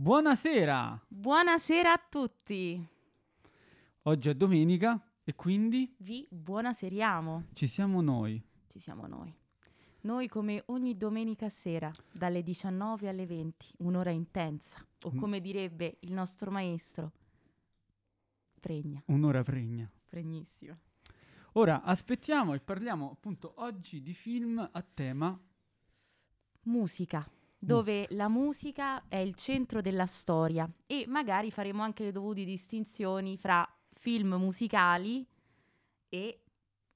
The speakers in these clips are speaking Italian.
Buonasera! Buonasera a tutti. Oggi è domenica e quindi Vi buonaseriamo. ci siamo noi. Ci siamo noi. Noi come ogni domenica sera, dalle 19 alle 20, un'ora intensa, o Mm. come direbbe il nostro maestro, pregna, Un'ora pregna. pregnissima. Ora aspettiamo e parliamo appunto oggi di film a tema. Musica, dove la musica è il centro della storia e magari faremo anche le dovute distinzioni fra film musicali e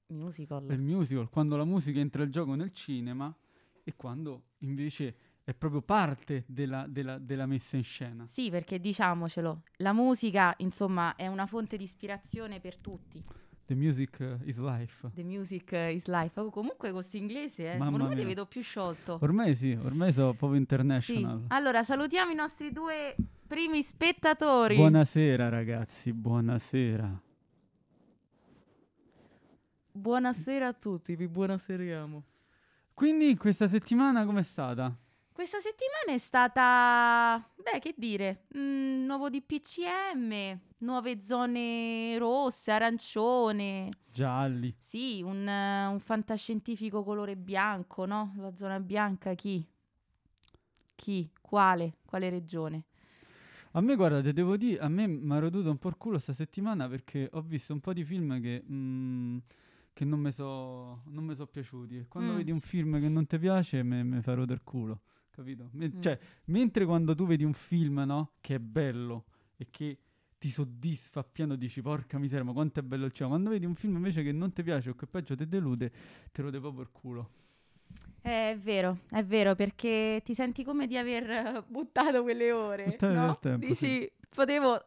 musical. il musical, quando la musica entra in gioco nel cinema e quando invece è proprio parte della, della- della messa in scena. Sì, perché diciamocelo, la musica, insomma, è una fonte di ispirazione per tutti. The music uh, is life. The music is life. Oh, comunque questo inglese, eh, Mamma me mia. ti vedo più sciolto. Ormai sì, ormai sono proprio Sì. international. Allora, salutiamo i nostri due primi spettatori. Buonasera ragazzi, buonasera. Buonasera a tutti, vi buonaseriamo. Quindi questa settimana com'è stata? Questa settimana è stata, beh, che dire, mm, nuovo DPCM, nuove zone rosse, arancione. Gialli. Sì, un, eh, un fantascientifico colore bianco, no? La zona bianca chi? Chi? Quale? Quale regione? A me, guarda, te devo dire, a me mi ha roduto un po' il culo sta settimana perché ho visto un po' di film che, mm, che non mi sono piaciuti. E quando Mm. vedi un film che non ti piace, mi fa rodere il culo, capito? Me- Mm. Cioè, mentre quando tu vedi un film, no, che è bello e che ti soddisfa appieno, dici, porca miseria, ma quanto è bello il cinema. Quando vedi un film invece che non ti piace o che peggio ti delude, ti rode proprio il culo. Eh, È vero, è vero, perché ti senti come di aver eh, buttato quelle ore, Buttato no? tempo, Dici, potevo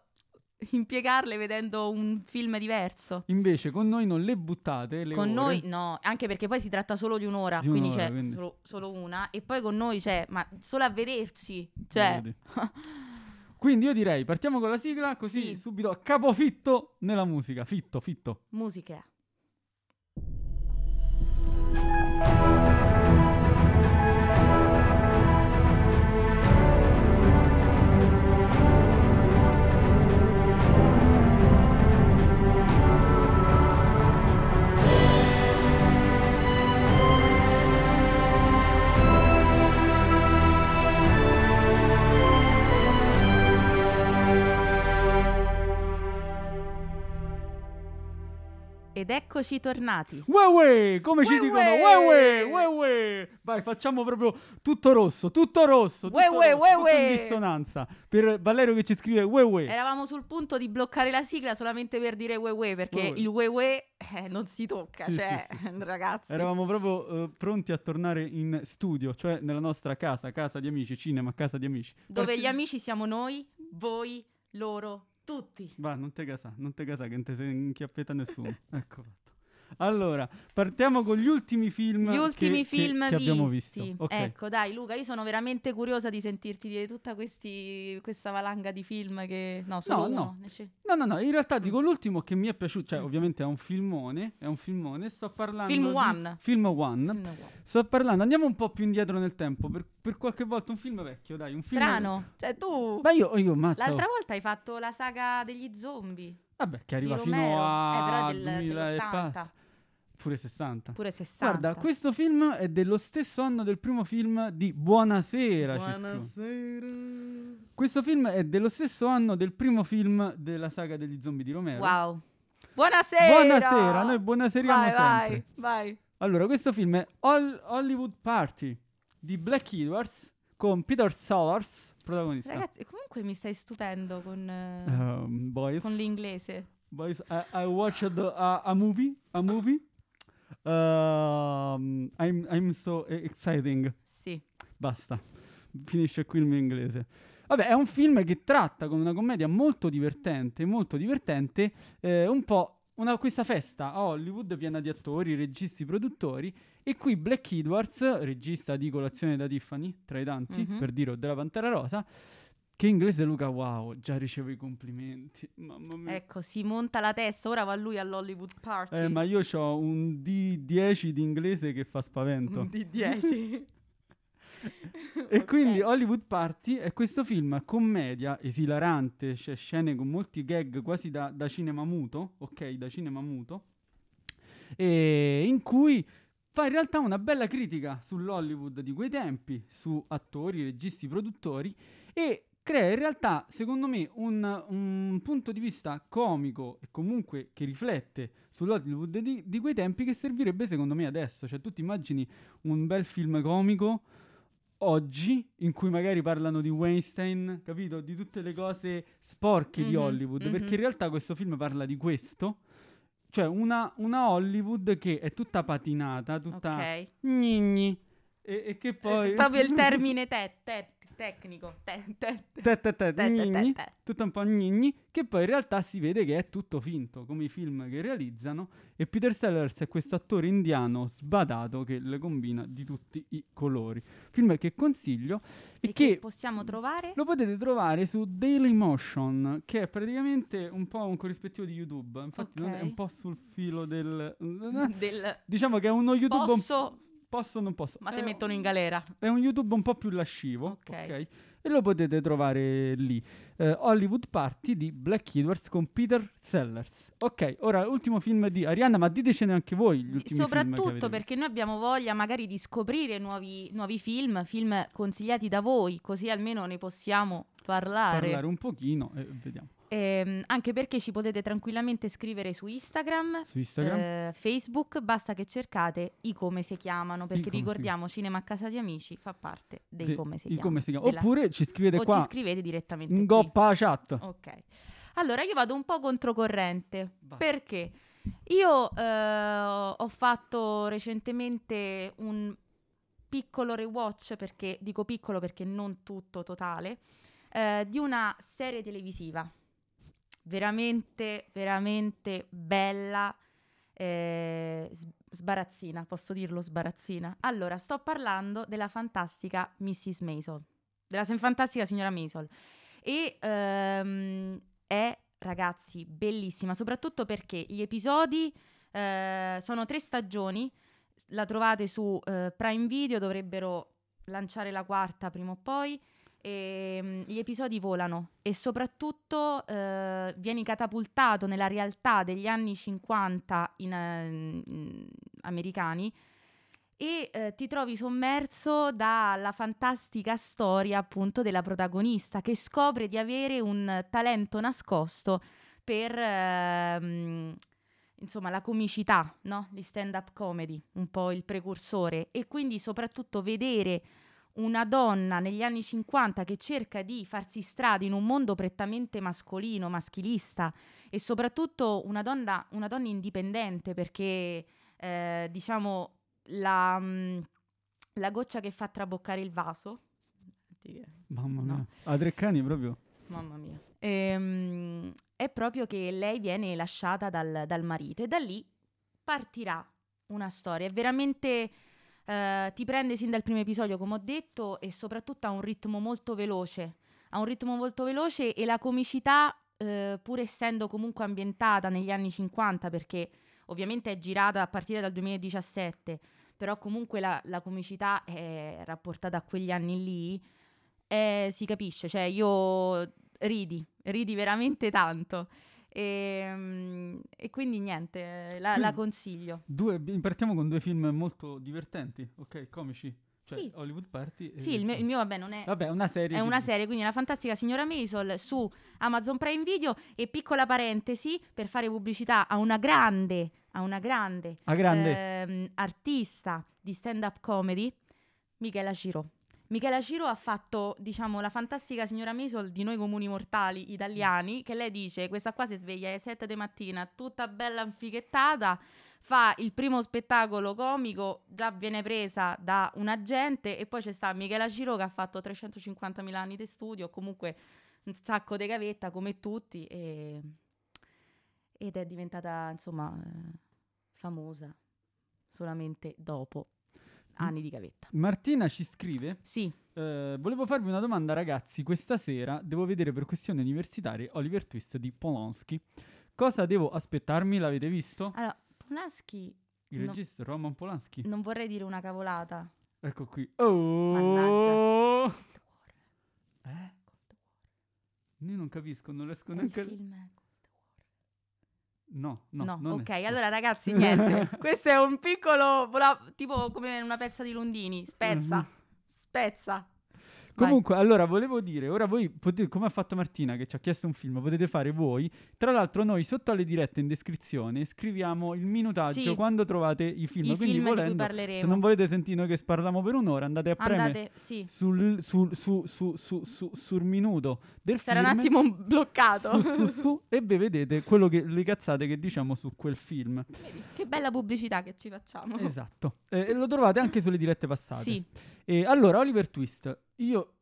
impiegarle vedendo un film diverso. Invece con noi non le buttate, le Con ore. noi no, anche perché poi si tratta solo di un'ora, Di quindi un'ora, c'è quindi. Solo, solo una, e poi con noi c'è, ma solo a vederci, cioè... Quindi io direi partiamo con la sigla così Sì. subito capofitto nella musica. Fitto, fitto. Musica. Ed eccoci tornati. Uè come ci dicono? Uè uè, Vai, facciamo proprio tutto rosso, tutto rosso, tutto, uè, rosso, tutto in dissonanza. Per Valerio che ci scrive uè. Eravamo sul punto di bloccare la sigla solamente per dire we we, perché uè. il we we eh, non si tocca, Sì, cioè, sì, sì. ragazzi. Eravamo proprio eh, pronti a tornare in studio, cioè nella nostra casa, casa di amici, cinema, casa di amici. Dove Parti- gli amici siamo noi, voi, loro, tutti. Va, non te casa, non te casa che non te sei inchiappeta nessuno. ecco fatto. Allora, partiamo con gli ultimi film Gli che- ultimi che- film che, abbiamo visti. visto. Ok. Ecco, dai Luca, io sono veramente curiosa di sentirti dire tutta questi, questa valanga di film che... No, solo No, no. No, no, no, in realtà Mm. dico l'ultimo che mi è piaciuto, cioè ovviamente è un filmone, è un filmone, sto parlando Film One. Film One. Film uomo. Sto parlando, andiamo un po' più indietro nel tempo, per, per qualche volta un film vecchio, dai, un film... Strano. Cioè tu... Ma io, io mazzo, L'altra volta hai fatto la saga degli zombie. Vabbè, che arriva fino Romero. a Eh, però del, 2000 e dell'80. passa, pure 60. Pure 60. Guarda, questo film è dello stesso anno del primo film di Buonasera. scrive. Questo film è dello stesso anno del primo film della saga degli zombie di Romero. Wow. Buonasera. Buonasera, noi buonaseriamo vai, sempre. Vai, vai. Allora, questo film è Hol- Hollywood Party di Black Edwards con Peter Sellers, protagonista. Ragazzi, comunque mi stai stupendo con, Um, boys, con l'inglese. boys, I, I watched a, a movie, a movie. Um, I'm, I'm so exciting. Sì. Basta, finisce qui il mio inglese. Vabbè, è un film che tratta come una commedia molto divertente, molto divertente, eh, un po' una, questa festa a Hollywood piena di attori, registi, produttori, e qui Black Edwards, regista di Colazione da Tiffany, tra i tanti, Mhm. per dire, o della Pantera Rosa, che in inglese Luca, wow, già riceve i complimenti, mamma mia. Ecco, si monta la testa, ora va lui all'Hollywood Party. Eh, ma io ho un D10 di inglese che fa spavento. Un di 10. E Ok. quindi Hollywood Party è questo film commedia esilarante, c'è scene con molti gag quasi da, da cinema muto, ok, da cinema muto, in cui fa in realtà una bella critica sull'Hollywood di quei tempi, su attori, registi, produttori e crea in realtà, secondo me, un, un punto di vista comico e comunque che riflette sull'Hollywood di, di quei tempi che servirebbe secondo me adesso. Cioè tu ti immagini un bel film comico oggi in cui magari parlano di Weinstein, capito? Di tutte le cose sporche di Mhm, Hollywood, mhm. perché in realtà questo film parla di questo. Cioè una, una Hollywood che è tutta patinata, tutta Ok. gnigni, e, e che poi... Eh, Proprio il termine te- te- tecnico. te- te- te- Te, te, te, te- te- gnigni, te- te. tutto un po' gnigni, che poi in realtà si vede che è tutto finto, come i film che realizzano, e Peter Sellers è questo attore indiano sbadato che le combina di tutti i colori. Film che consiglio e, E che che possiamo trovare? lo potete trovare su Dailymotion, che è praticamente un po' un corrispettivo di YouTube, infatti non è Ok. un po' sul filo del... Del Diciamo che è uno YouTube un posso, posso non posso. ma un- mettono in galera. è un YouTube un po' più lascivo, Ok. ok? E lo potete trovare lì. Eh, Hollywood Party di Black Edwards con Peter Sellers. Ok, ora ultimo film di Arianna, ma ditecene anche voi gli ultimi Soprattutto perché noi abbiamo voglia magari di scoprire nuovi, nuovi film, film consigliati da voi, così almeno ne possiamo parlare. parlare un pochino e vediamo. Ehm, anche perché ci potete tranquillamente scrivere su Instagram, Su Instagram. eh, Facebook, basta che cercate i come si chiamano, perché Come si- ricordiamo Cinema a casa di amici fa parte dei De- come si i chiama. si della- Oppure ci scrivete o qua ci scrivete direttamente in goppa chat. Ok. Allora io vado un po' controcorrente. Vai. Perché? Io eh, ho fatto recentemente un piccolo rewatch, perché dico piccolo perché non tutto totale, eh, di una serie televisiva veramente, veramente bella, eh, sbarazzina, posso dirlo sbarazzina. Allora, sto parlando della fantastica Mrs. Maisel, della fantastica signora Maisel. E ehm, è, ragazzi, bellissima, soprattutto perché gli episodi eh, sono tre stagioni, la trovate su eh, Prime Video, dovrebbero lanciare la quarta prima o poi. E, mm, gli episodi volano e soprattutto eh, vieni catapultato nella realtà degli anni 50 in, eh, in- americani e eh, ti trovi sommerso dalla fantastica storia appunto della protagonista che scopre di avere un talento nascosto per ehm, insomma la comicità, no? Gli stand-up comedy, un po' il precursore e quindi soprattutto vedere una donna negli anni 50 che cerca di farsi strada in un mondo prettamente mascolino, maschilista e soprattutto una donna, una donna indipendente perché eh, diciamo la, mm, la goccia che fa traboccare il vaso. Mamma No. mia. A tre cani proprio. Mamma mia. Ehm, è proprio che lei viene lasciata dal, dal marito e da lì partirà una storia. È veramente eh, ti prende sin dal primo episodio, come ho detto, e soprattutto ha un ritmo molto veloce. Ha un ritmo molto veloce e la comicità, eh, pur essendo comunque ambientata negli anni 50, perché ovviamente è girata a partire dal 2017, però comunque la, la comicità è rapportata a quegli anni lì, eh, si capisce, cioè io ridi, ridi veramente tanto. E, mm, e quindi niente, la, la Quindi- consiglio. Due, partiamo con due film molto divertenti, ok, comici. Cioè Sì. Hollywood Party. Sì, il mio, il mio, vabbè non è... Vabbè, una serie. È una serie, quindi la fantastica signora Maisel su Amazon Prime Video e piccola parentesi per fare pubblicità a una grande, a una grande, A grande. ehm, artista di stand-up comedy, Michela Ciro. Michela Ciro ha fatto, diciamo, la fantastica signora Maisel di noi comuni mortali italiani, che lei dice, questa qua si sveglia alle 7 di mattina, tutta bella infichettata, fa il primo spettacolo comico, già viene presa da un agente e poi c'è sta Michela Ciro che ha fatto 350.000 anni di studio, comunque un sacco di gavetta come tutti e- ed è diventata insomma eh, famosa solamente dopo anni di gavetta. Martina ci scrive: Sì, eh, Volevo farvi una domanda, ragazzi. Questa sera devo vedere per questioni universitarie Oliver Twist di Polanski. Cosa devo aspettarmi? L'avete visto? allora Polanski Il no. regista Roman Polanski. non vorrei dire una cavolata, Ecco qui. Oh! Eh? Io non capisco, non riesco È il neanche... film è No, no, No, non è. ok, allora ragazzi, niente. Questo è un piccolo, tipo come una pezza di Londini, spezza, Mhm. Spezza. Vai. Comunque, allora, volevo dire, ora voi potete, come ha fatto Martina che ci ha chiesto un film, potete fare voi. Tra l'altro noi sotto alle dirette in descrizione scriviamo il minutaggio Sì. quando trovate i film. I Quindi film di cui volendo, parleremo. se non volete sentire noi che sparliamo per un'ora, andate a premere Andate, sì. sul, sul, su, su, su, su- sul minuto del Sarà un film. attimo bloccato. su, su, su, e vi vedete quello che, le cazzate che diciamo su quel film. Vedi, Che bella pubblicità che ci facciamo. Esatto. Eh, E lo trovate anche sulle dirette passate. Sì, E allora, Oliver Twist, io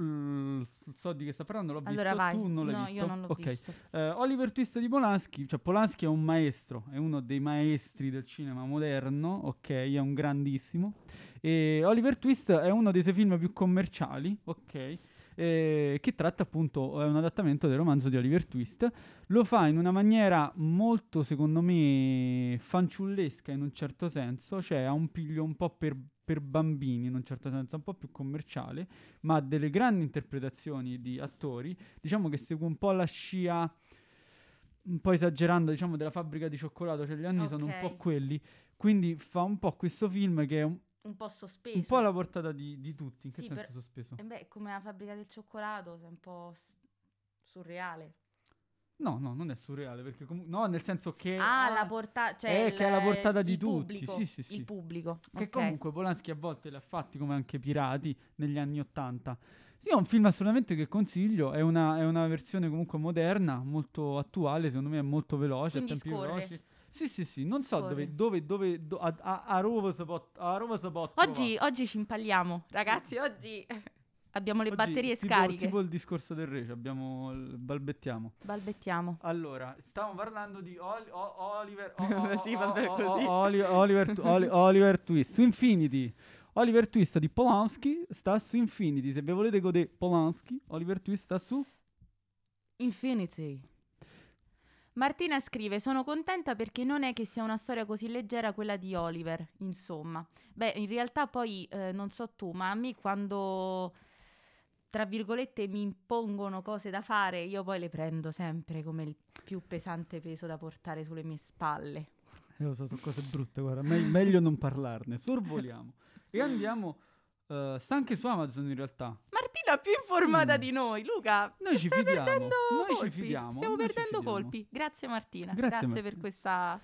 mm, so di che sta parlando, l'ho allora visto, vai. tu non l'hai no, visto? io non l'ho Ok. visto. Eh, Oliver Twist di Polanski, cioè Polanski è un maestro, è uno dei maestri del cinema moderno, ok, è un grandissimo. E Oliver Twist è uno dei suoi film più commerciali, ok, eh, che tratta appunto, è un adattamento del romanzo di Oliver Twist. Lo fa in una maniera molto, secondo me, fanciullesca in un certo senso, cioè ha un piglio un po' per, per bambini in un certo senso, un po' più commerciale, ma ha delle grandi interpretazioni di attori. Diciamo che segue un po' la scia, un po' esagerando, diciamo, della fabbrica di cioccolato, cioè gli anni sono un po' quelli. Quindi fa un po' questo film che è un, Un po' sospeso. un po' alla portata di, di tutti. In che Sì, senso per- sospeso? Eh beh, come la fabbrica del cioccolato, è un po' s- surreale. No, no, non è surreale, perché comunque... No, nel senso che... Ah, ha- la portata, cioè eh, che è alla il- portata di il tutti, pubblico, sì, sì, sì. Il pubblico. Che ok. comunque Polanski a volte li ha fatti come anche Pirati negli anni Ottanta. Sì, è un film assolutamente che consiglio, è una, è una versione comunque moderna, molto attuale, secondo me è molto veloce, Quindi a tempi scorre. veloci. Sì, sì, sì, non so dove, dove, dove, do- a, a, a Roma si può, a Roma si può Oggi, oggi ci impalliamo, ragazzi, oggi abbiamo le trovare. batterie tipo, scariche. Tipo il discorso del re, ci abbiamo, balbettiamo. Balbettiamo. Allora, stiamo parlando di Oli- O- Oliver, Oliver Twist su Infinity. Oliver Twist di Polanski sta su Infinity. Se vi volete godere Polanski, Oliver Twist sta su Infinity. Martina scrive: Sono contenta perché non è che sia una storia così leggera quella di Oliver. Insomma, beh, in realtà poi eh, non so tu, ma a me quando tra virgolette mi impongono cose da fare, io poi le prendo sempre come il più pesante peso da portare sulle mie spalle. Lo so, sono cose brutte, guarda, me- meglio non parlarne. Sorvoliamo. E andiamo. eh, sta anche su Amazon in realtà. Martina più informata Mm. di noi, Luca. Noi ci stai fidiamo, perdendo noi ci colpi. fidiamo, Stiamo noi ci perdendo colpi. Grazie Martina. Grazie, Grazie, Martina. per questa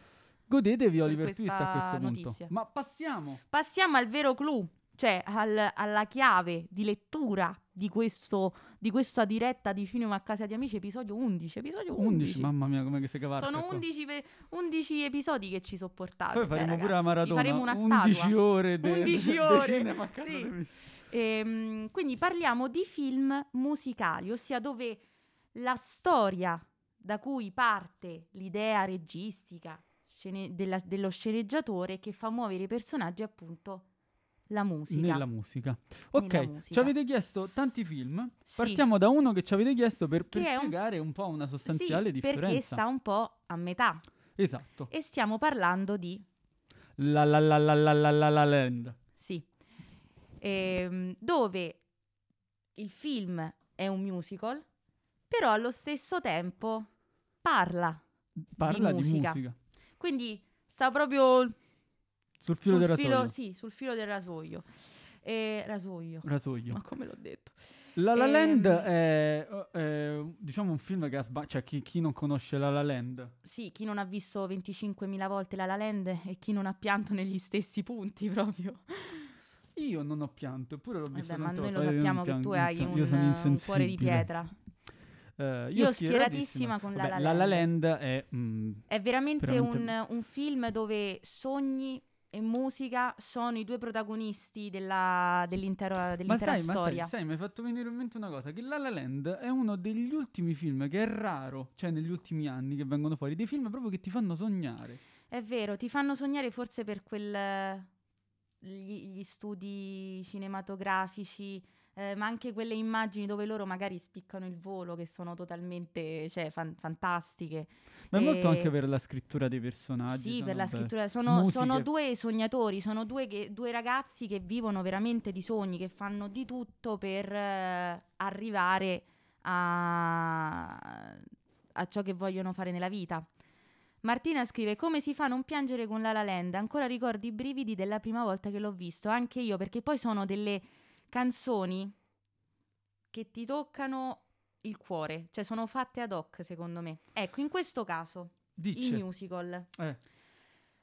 Godetevi Oliver Twist a questa questo punto. notizia. Ma passiamo. Passiamo al vero clou, cioè al- alla chiave di lettura di, questo, di questa diretta di Cinema a casa di amici, episodio 11. Episodio 11. 11, mamma mia, come che si cavarca Sono qua. 11, pe- 11 episodi che ci sopportate. Poi faremo pure la ragazzi. Vi maratona. faremo una 11 statua. ore de, 11 de- de ore, casa sì. amici. Ehm, quindi parliamo di film musicali, ossia dove la storia da cui parte l'idea registica scene- della- dello sceneggiatore che fa muovere i personaggi appunto la musica. Nella musica. Ok, Nella musica. ci avete chiesto tanti film. Sì. Partiamo da uno che ci avete chiesto per, per spiegare un... un... po' una sostanziale sì, differenza. Perché sta un po' a metà. Esatto. E stiamo parlando di... La la la la la la la, la land. Sì. Ehm, dove il film è un musical, però allo stesso tempo parla, parla di, musica. di musica. Quindi sta proprio sul filo sul del filo, rasoio. sì, sul filo del rasoio. E, rasoio. Rasoio. Ma come l'ho detto? La La Ehm, Land è, è, diciamo un film che ha sba- cioè chi, chi non conosce La La Land Sì, chi non ha visto 25.000 volte La La Land e chi non ha pianto negli stessi punti proprio. io non ho pianto eppure l'ho visto Vabbè, ma noi lo io sappiamo che tu hai un, io sono un cuore di pietra. Eh, Io schieratissima con La Vabbè, La La La Land. Land è mm, È veramente, Veramente- Un, un film dove sogni e musica sono i due protagonisti della- dell'intero- Ma dell'intera sai, ma storia. sai, sai, mi hai fatto venire in mente una cosa, che La La Land è uno degli ultimi film che è raro, cioè negli ultimi anni che vengono fuori, dei film proprio che ti fanno sognare. È vero, ti fanno sognare forse per quel, gli, gli studi cinematografici eh, ma anche quelle immagini dove loro magari spiccano il volo, che sono totalmente cioè, fan- fantastiche. Ma è molto E- anche per la scrittura dei personaggi. Sì, per la scrittura. Sono, sono due sognatori, sono due, che- due ragazzi che vivono veramente di sogni, che fanno di tutto per eh, arrivare a, a ciò che vogliono fare nella vita. Martina scrive: Come si fa a non piangere con La La Land? Ancora ricordo i brividi della prima volta che l'ho visto, anche io, perché poi sono delle canzoni che ti toccano il cuore, cioè sono fatte ad hoc, secondo me. Ecco, in questo caso, Dice. il musical. Eh,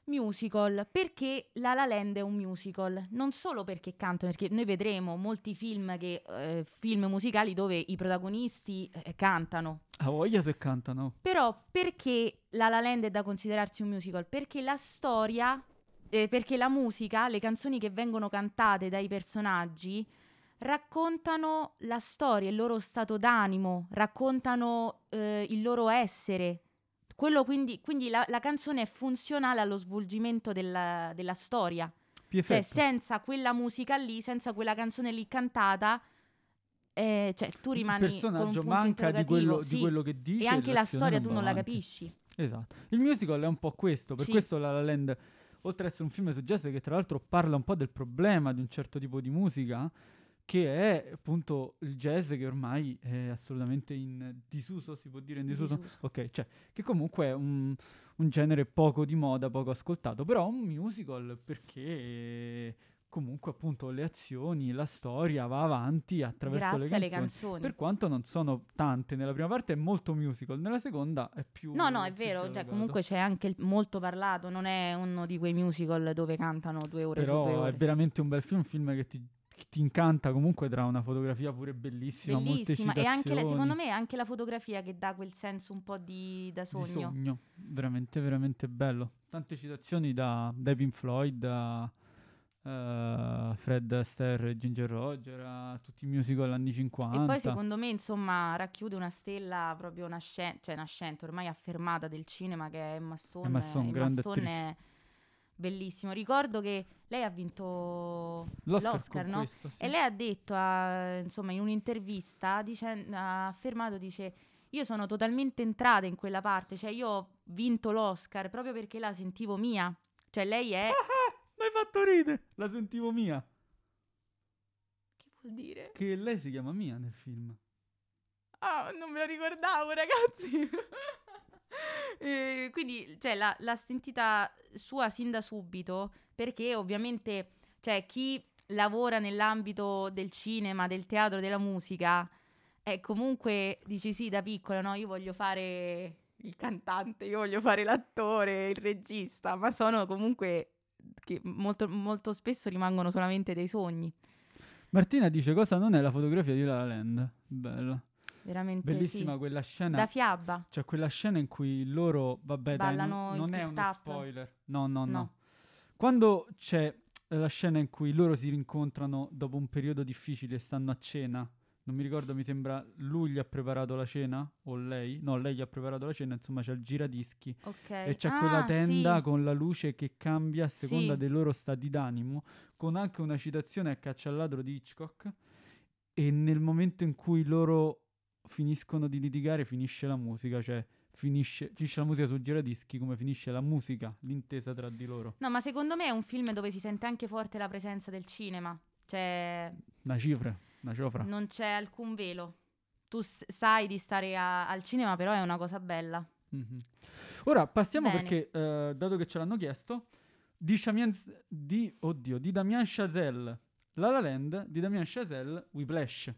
Musical, perché La La Land è un musical, non solo perché cantano, perché noi vedremo molti film, che, eh, film musicali dove i protagonisti eh, cantano, ha voglia se cantano. però perché La La Land è da considerarsi un musical? Perché la storia, eh, perché la musica, le canzoni che vengono cantate dai personaggi raccontano la storia, il loro stato d'animo, raccontano eh, il loro essere. Quello quindi, quindi la, la canzone è funzionale allo svolgimento della, della storia. Più Cioè, effetto. senza quella musica lì, senza quella canzone lì cantata, eh, cioè, tu rimani il personaggio manca di quello, sì. di quello che dice. E anche la storia tu non la capisci. Esatto. Il musical è un po' questo, per Sì. questo La La Land, oltre ad essere un film su jazz che tra l'altro parla un po' del problema di un certo tipo di musica, che è appunto il jazz che ormai è assolutamente in disuso, si può dire in disuso? Disuso. Ok, cioè che comunque è un, un genere poco di moda, poco ascoltato, però un musical perché comunque appunto le azioni, la storia va avanti attraverso le canzoni. canzoni. Per quanto non sono tante, nella prima parte è molto musical, nella seconda è più... No, no, è vero, cioè, comunque c'è anche molto parlato, non è uno di quei musical dove cantano due ore su due Però ore. è veramente un bel film, un film che ti, ti incanta comunque tra una fotografia pure bellissima, Bellissima, e anche la- secondo me è anche la fotografia che dà quel senso un po' di da di sogno. Veramente, veramente bello. Tante citazioni da, Pink Floyd, da eh, Fred Astaire e Ginger Roger, a tutti i musical anni 50. E poi secondo me, insomma, racchiude una stella proprio nascente, cioè nascente, ormai affermata del cinema che è Emma Stone. Emma Stone, Emma grande Stone bellissimo. Ricordo che lei ha vinto L'Oscar, l'Oscar, no? questo, sì. E lei ha detto, a- insomma, in un'intervista, dicen- ha affermato, dice, io sono totalmente entrata in quella parte, cioè io ho vinto l'Oscar proprio perché la sentivo mia. Cioè lei è... Mi hai fatto ridere, la sentivo mia. Che vuol dire? Che lei si chiama Mia nel film. Ah, non me lo ricordavo, ragazzi. Eh, quindi, cioè, la- l'ha sentita sua sin da subito, perché ovviamente, cioè, chi lavora nell'ambito del cinema, del teatro, della musica, è comunque, dici sì, da piccola, no? Io voglio fare il cantante, io voglio fare l'attore, il regista, ma sono comunque che molto, molto spesso rimangono solamente dei sogni. Martina dice cosa non è la fotografia di La La Land. Bella. Veramente Bellissima sì. quella scena. Da fiaba. C'è quella scena in cui loro, vabbè, dai, Ballano non, il non è uno spoiler. No, no, no, No. Quando c'è la scena in cui loro si rincontrano dopo un periodo difficile e stanno a cena, non mi ricordo, mi sembra lui gli ha preparato la cena o lei? No, lei gli ha preparato la cena, insomma, c'è il giradischi Ok. e c'è Ah, quella tenda sì. con la luce che cambia a seconda Sì. dei loro stati d'animo, con anche una citazione a Caccia al ladro di Hitchcock e nel momento in cui loro finiscono di litigare finisce la musica, cioè finisce, finisce la musica sul giradischi come finisce la musica, l'intesa tra di loro. No, ma secondo me è un film dove si sente anche forte la presenza del cinema. Cioè, Una cifra, una ciofra. non c'è alcun velo. Tu s- sai di stare a- al cinema, però è una cosa bella. Mhm. Ora passiamo Bene. perché, eh, dato che ce l'hanno chiesto, di, Damien, di, oddio, di Damien Chazelle, La La Land, di Damien Chazelle, Whiplash.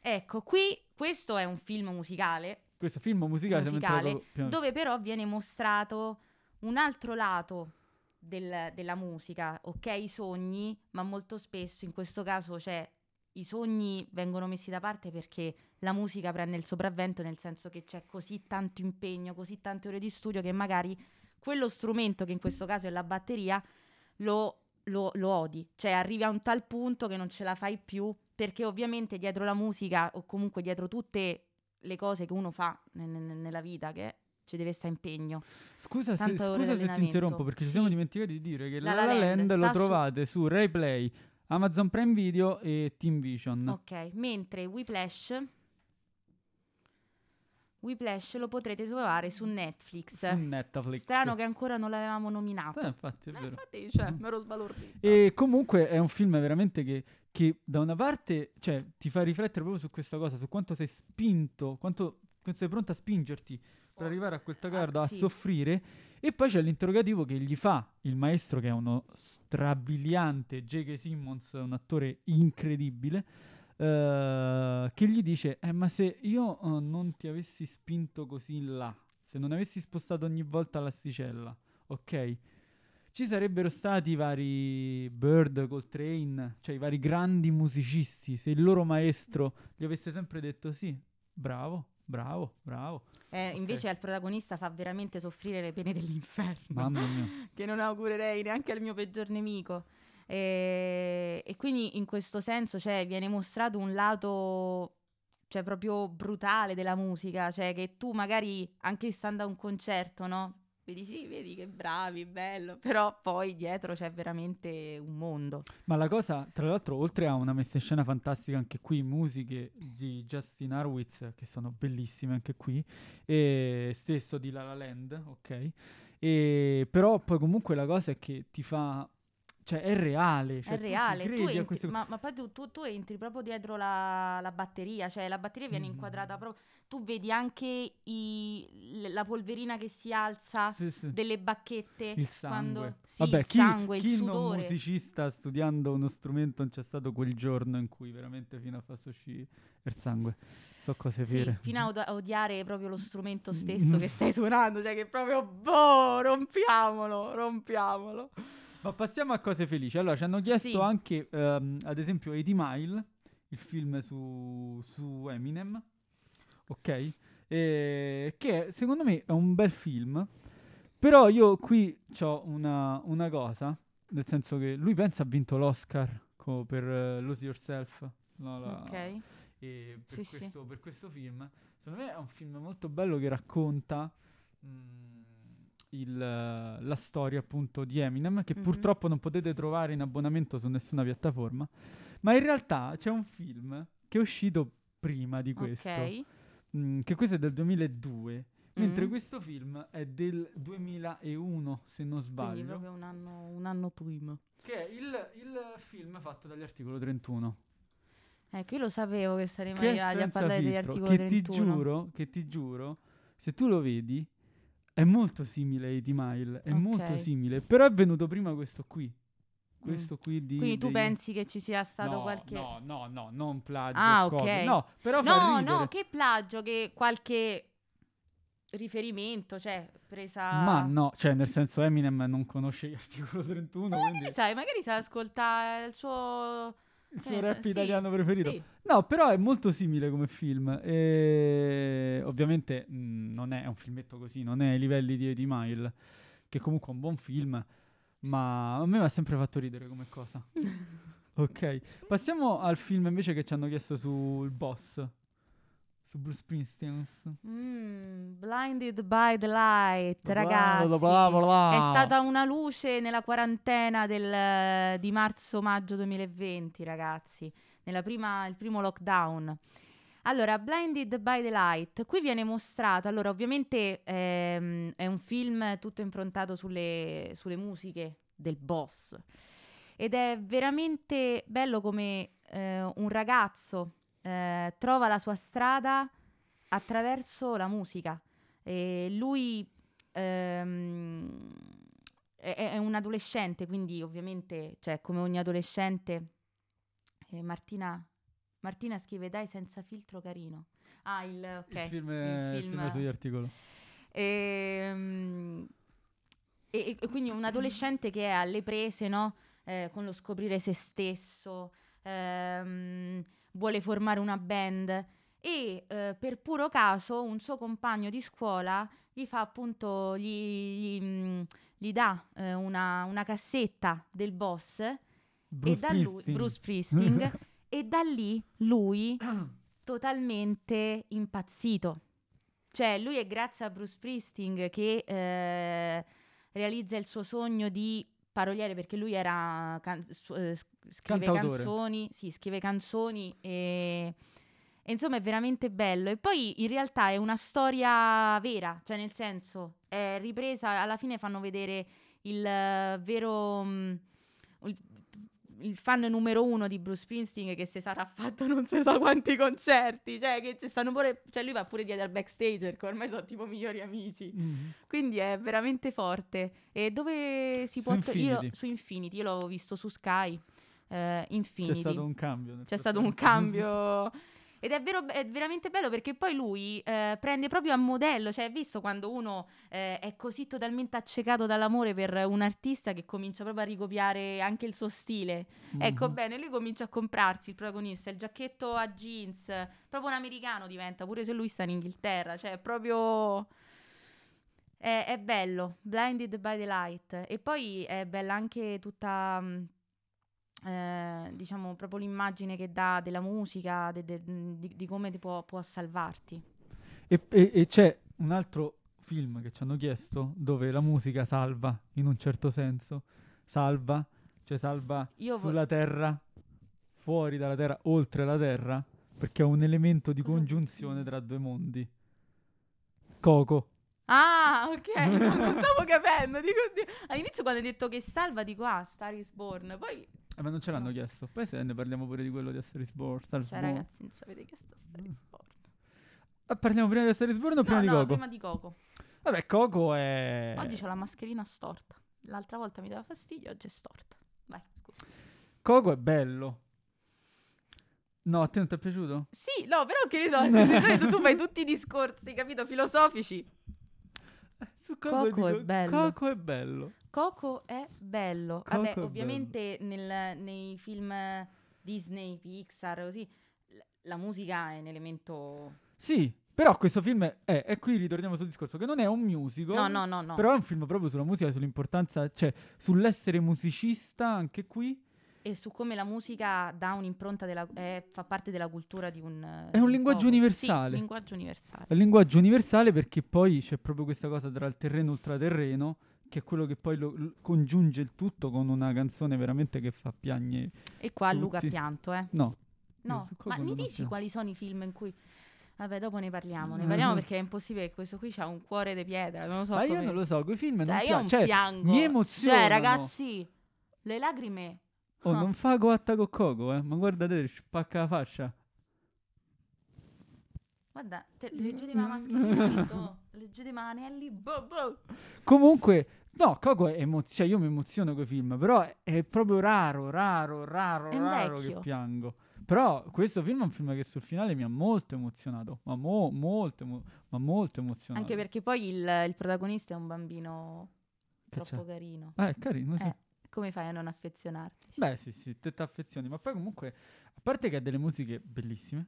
Ecco, qui questo è un film musicale, Questo film musicale, Musicale, dove però viene mostrato un altro lato del- della musica, ok? I sogni, ma molto spesso in questo caso c'è i sogni vengono messi da parte perché la musica prende il sopravvento, nel senso che c'è così tanto impegno, così tante ore di studio che magari quello strumento, che in questo caso è la batteria, lo, lo- lo odi. Cioè arrivi a un tal punto che non ce la fai più, perché ovviamente dietro la musica o comunque dietro tutte le cose che uno fa ne- ne- nella vita, che ci deve stare impegno. Scusa, se, scusa se ti interrompo perché ci Sì. siamo dimenticati di dire che La La La La Land, Land lo su- trovate su Rai Play Amazon Prime Video e Team Vision. Ok, mentre Whiplash Whiplash lo potrete trovare su Netflix. Su Netflix. Strano che ancora non l'avevamo nominato. Eh, infatti, è Eh, vero. infatti, cioè, mi ero sbalordita. E comunque è un film veramente che, che da una parte cioè, ti fa riflettere proprio su questa cosa, su quanto sei spinto, quanto, quanto sei pronto a spingerti per arrivare a quel traguardo, Ah, a sì. soffrire. E poi c'è l'interrogativo che gli fa il maestro, che è uno strabiliante J.K. Simmons, un attore incredibile, eh, che gli dice: Eh, ma se io eh, non ti avessi spinto così in là, se non avessi spostato ogni volta l'asticella, ok? Ci sarebbero stati i vari Bird, Coltrane, cioè i vari grandi musicisti, se il loro maestro gli avesse sempre detto sì, bravo, bravo, bravo. Eh, Ok. Invece al protagonista fa veramente soffrire le pene dell'inferno. Mamma mia. che non augurerei neanche al mio peggior nemico. E, e quindi in questo senso cioè, viene mostrato un lato cioè, proprio brutale della musica, cioè che tu magari anche stando a un concerto, no? Vedi, sì, vedi che bravi, bello, però poi dietro c'è veramente un mondo. Ma la cosa, tra l'altro, oltre a una messa in scena fantastica anche qui, musiche di Justin Harwitz, che sono bellissime anche qui, e stesso di La La Land, ok? E, però poi comunque la cosa è che ti fa... Cioè è reale. Cioè è tu reale, tu a entri, ma, ma poi tu, tu- tu entri proprio dietro la, la batteria, cioè la batteria viene Mm. inquadrata proprio, tu vedi anche i- la polverina che si alza, Sì, sì. delle bacchette, Il sangue. quando sì, Vabbè, il chi, sangue, il chi non sudore. musicista studiando uno strumento non c'è stato quel giorno in cui veramente fino a far uscire il sangue. So cose Sì, vere. fino a od- a odiare proprio lo strumento Mm. stesso che stai suonando, cioè che proprio, boh, rompiamolo, rompiamolo. Ma passiamo a cose felici. Allora, ci hanno chiesto Sì. anche, ehm, ad esempio, 80 Mile, il film su, su Eminem, ok? E che secondo me è un bel film, però io qui ho una, una cosa, nel senso che lui pensa ha vinto l'Oscar co- per eh, Lose Yourself. no, la- Ok. e per, Sì, sì. questo, per questo film. Secondo me è un film molto bello che racconta mm, il, la storia appunto di Eminem, che Mhm. purtroppo non potete trovare in abbonamento su nessuna piattaforma, ma in realtà c'è un film che è uscito prima di questo, Ok. mm, che questo è del 2002, mentre Mm. questo film è del 2001, se non Quindi sbaglio, proprio un anno, un anno prima. che è il, il film fatto dagli articolo 31. Ecco, io lo sapevo che saremmo arrivati a parlare degli articoli che 31. ti giuro, che ti giuro, se tu lo vedi, è molto simile a 80 Mile, è molto Ok. simile, però è venuto prima questo qui, questo qui di... Mm. Quindi tu dei- pensi che ci sia stato no, qualche... No, no, no, non plagio, Ah, ok. No, però No, no, che plagio, che qualche riferimento, cioè presa... Ma no, cioè nel senso Eminem non conosce l'articolo 31, Ma quindi magari sai, magari sa ascolta il suo... il suo eh, rap sì, italiano preferito. Sì. No, però è molto simile come film. E ovviamente mh, non è un filmetto così, non è ai livelli di Eddie Mile, che comunque è un buon film, ma a me mi ha sempre fatto ridere come cosa. ok, passiamo al film invece che ci hanno chiesto sul boss, su Bruce Springsteen. Mm, blinded by the light, Bla ragazzi. bla bla. È stata una luce nella quarantena del- di marzo-maggio 2020, ragazzi, nella prima, il primo lockdown. Allora, Blinded by the Light, qui viene mostrato, allora ovviamente ehm, è un film tutto improntato sulle, sulle musiche del boss ed è veramente bello come eh, un ragazzo eh, trova la sua strada attraverso la musica. E lui ehm, è, è un adolescente, quindi ovviamente, cioè, come ogni adolescente, eh, Martina, Martina scrive dai senza filtro carino. Ah, il, ok, il film, il film è sugli articoli. Ehm, E, e quindi un adolescente che è alle prese, no? Eh, con lo scoprire se stesso, ehm, vuole formare una band e eh, per puro caso un suo compagno di scuola gli fa appunto, gli, gli, mm, gli dà eh, una, una cassetta del boss Bruce e da lui. Bruce Springsteen, e da lì lui totalmente impazzito. Cioè, lui è grazie a Bruce Springsteen che eh, realizza il suo sogno di paroliere perché lui era can- su- eh, scrive Cantautore. canzoni, sì, scrive canzoni e, e insomma è veramente bello. E poi in realtà è una storia vera, cioè nel senso è ripresa, alla fine fanno vedere il eh, vero mm, il, il fan numero uno di Bruce Springsteen che si sarà fatto non si sa quanti concerti, cioè che ci stanno pure, cioè lui va pure dietro al backstage perché ormai sono tipo migliori amici. Mm. Quindi è veramente forte. E dove si Su può... io- Infinity. su Infinity, io l'ho visto su Sky. eh, Infinity. C'è stato un cambio. C'è stato un cambio. Ed è, vero, è veramente bello perché poi lui eh, prende proprio a modello, cioè hai visto quando uno eh, è così totalmente accecato dall'amore per un artista che comincia proprio a ricopiare anche il suo stile. Ecco Mhm. bene, lui comincia a comprarsi il protagonista, il giacchetto a jeans, proprio un americano diventa, pure se lui sta in Inghilterra, cioè è proprio... È, è bello, Blinded by the Light. E poi è bella anche tutta, mh, eh, diciamo, proprio l'immagine che dà della musica, de- de- di, di come ti può, può salvarti. E, e- e c'è un altro film che ci hanno chiesto dove la musica salva, in un certo senso. Salva, cioè salva Io vo- sulla terra, fuori dalla terra, oltre la terra, perché è un elemento di Cosa- congiunzione tra due mondi. Coco. Ah, ok, no, non stavo capendo. Dico, di- All'inizio quando hai detto che salva, dico, ah, Star is Born. Poi, Eh, ma non ce l'hanno No. chiesto. Poi se ne parliamo pure di quello di Essere Sborn. Star cioè, Sborn. ragazzi, non sapete che sta Star is Born. Ah, parliamo prima di Essere Sborn o prima no, di no, Coco? prima di Coco. Vabbè, Coco è... Oggi ho la mascherina storta. L'altra volta mi dava fastidio, oggi è storta. Vai, scusa. Coco è bello. No, a te non ti è piaciuto? Sì, no, però che ne so, di solito tu fai tutti i discorsi, capito, filosofici. Su Coco è dico- bello. Coco è bello. Coco è bello. Coco Vabbè, è ovviamente nel- nei film Disney, Pixar, così, l- la musica è un elemento... Sì, però questo film è... E qui ritorniamo sul discorso che non è un musical. No, no, no, no. Però è un film proprio sulla musica, sull'importanza, cioè sull'essere musicista anche qui. E su come la musica dà un'impronta, della, è- fa parte della cultura di un... È un linguaggio popolo. universale. Sì, linguaggio universale. È il linguaggio universale perché poi c'è proprio questa cosa tra il terreno e ultraterreno, che è quello che poi lo, lo- congiunge il tutto con una canzone veramente che fa piagne. E qua Luca ha Tutti. pianto, eh. No. No, ma mi dici pianto. quali sono i film in cui... Vabbè, dopo ne parliamo, ne Mhm. parliamo perché è impossibile che questo qui ha un cuore di pietra, non lo so Ma io come- non lo so, quei film non Cioè, io pia- non cioè, piango. mi emozionano. Cioè, ragazzi, le lacrime... Oh, Ah. non fa coatta con Coco, eh. Ma guarda te, spacca la fascia. Guarda, te, leggete la mascherina, capito? leggete ma anelli, boh, boh. Comunque, no, Coco è emozio- cioè io mi emoziono coi film, però è, è proprio raro, raro, raro, È raro vecchio. che piango. Però questo film è un film che sul finale mi ha molto emozionato, ma mo- molto, emo- ma molto emozionato. Anche perché poi il, il protagonista è un bambino Che troppo c'è? carino. Eh, carino, sì. Eh, come fai a non affezionarti? Beh, sì, sì, te t'affezioni, ma poi comunque, a parte che ha delle musiche bellissime,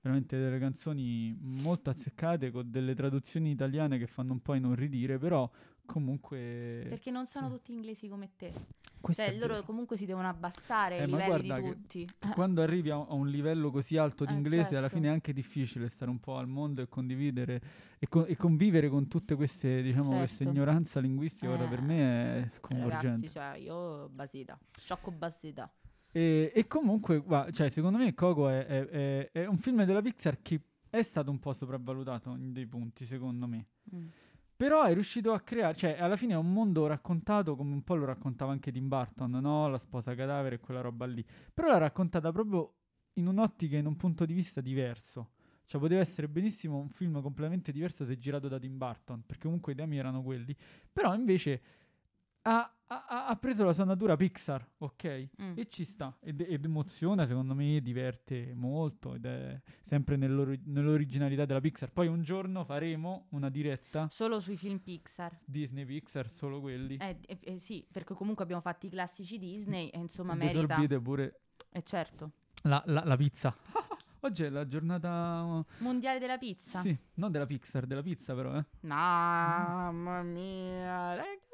veramente delle canzoni molto azzeccate con delle traduzioni italiane che fanno un po' inorridire, però comunque... Perché non sono Mm. tutti inglesi come te. questo Cioè, loro vero. comunque si devono abbassare Eh, i livelli di tutti. quando arrivi a, un livello così alto di Eh, inglese, alla certo. fine è anche difficile stare un po' al mondo e condividere e, co- e convivere con tutte queste, diciamo, Certo. ignoranza linguistica. Ora per Eh, me è Ragazzi, sconvolgente. cioè, io basita, sciocco basita. E, e comunque, gua- cioè, secondo me Coco è, è- è- è un film della Pixar che è stato un po' sopravvalutato in dei punti, secondo me. Mm. Però è riuscito a creare, cioè alla fine è un mondo raccontato come un po' lo raccontava anche Tim Burton, no? La sposa cadavere e quella roba lì. Però l'ha raccontata proprio in un'ottica, in un punto di vista diverso. Cioè poteva essere benissimo un film completamente diverso se girato da Tim Burton, perché comunque i temi erano quelli. Però invece ha, ha- ha- preso la sua natura Pixar, ok? Mm. E ci sta, ed, ed emoziona, secondo me, diverte molto ed è sempre nell'ori- nell'originalità della Pixar. Poi un giorno faremo una diretta Solo sui film Pixar. Disney Pixar, solo quelli. Eh, eh, sì, perché comunque abbiamo fatto i classici Disney e insomma merita. esorbite pure Eh certo. la, la- la pizza. Oggi è la giornata... Mondiale della pizza. Sì, non della Pixar, della pizza però, eh. Mamma mia, raga,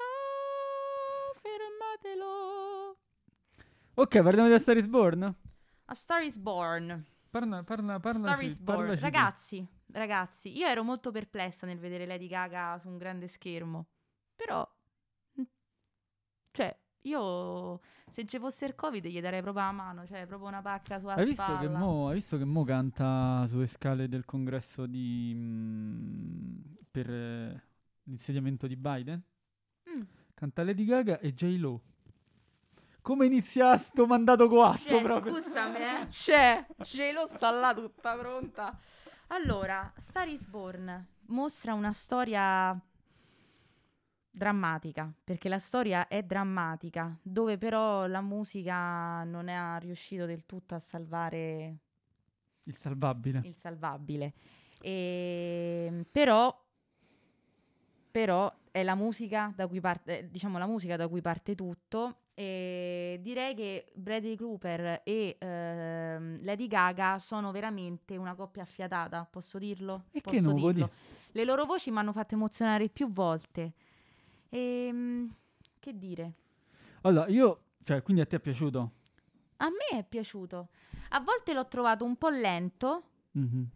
fermatelo. Ok, parliamo di A Star is Born? A Star is Born. Parla, parla, parla. Star is Born. Ragazzi, ragazzi, io ero molto perplessa nel vedere Lady Gaga su un grande schermo. Però, mm, cioè, Io, se ci fosse il Covid, gli darei proprio la mano, cioè proprio una pacca sulla Hai visto, spalla. che mo, hai visto che mo canta sulle scale del congresso di, mm, per eh, l'insediamento di Biden? Mm. Canta Lady Gaga e J-Lo. Come inizia sto mandato coatto Cioè, proprio? scusami, eh. C'è, ce lo sta là tutta pronta. Allora, Star is Born mostra una storia drammatica, perché la storia è drammatica, dove però la musica non è riuscito del tutto a salvare Il salvabile. il salvabile. E, però, però è la musica da cui parte, diciamo la musica da cui parte tutto. E direi che Bradley Cooper e ehm, Lady Gaga sono veramente una coppia affiatata, posso dirlo? E che Posso non può dirlo. Le loro voci mi hanno fatto emozionare più volte. Ehm, che dire? Allora, io... Cioè, quindi a te è piaciuto? A me è piaciuto. A volte l'ho trovato un po' lento, Mhm.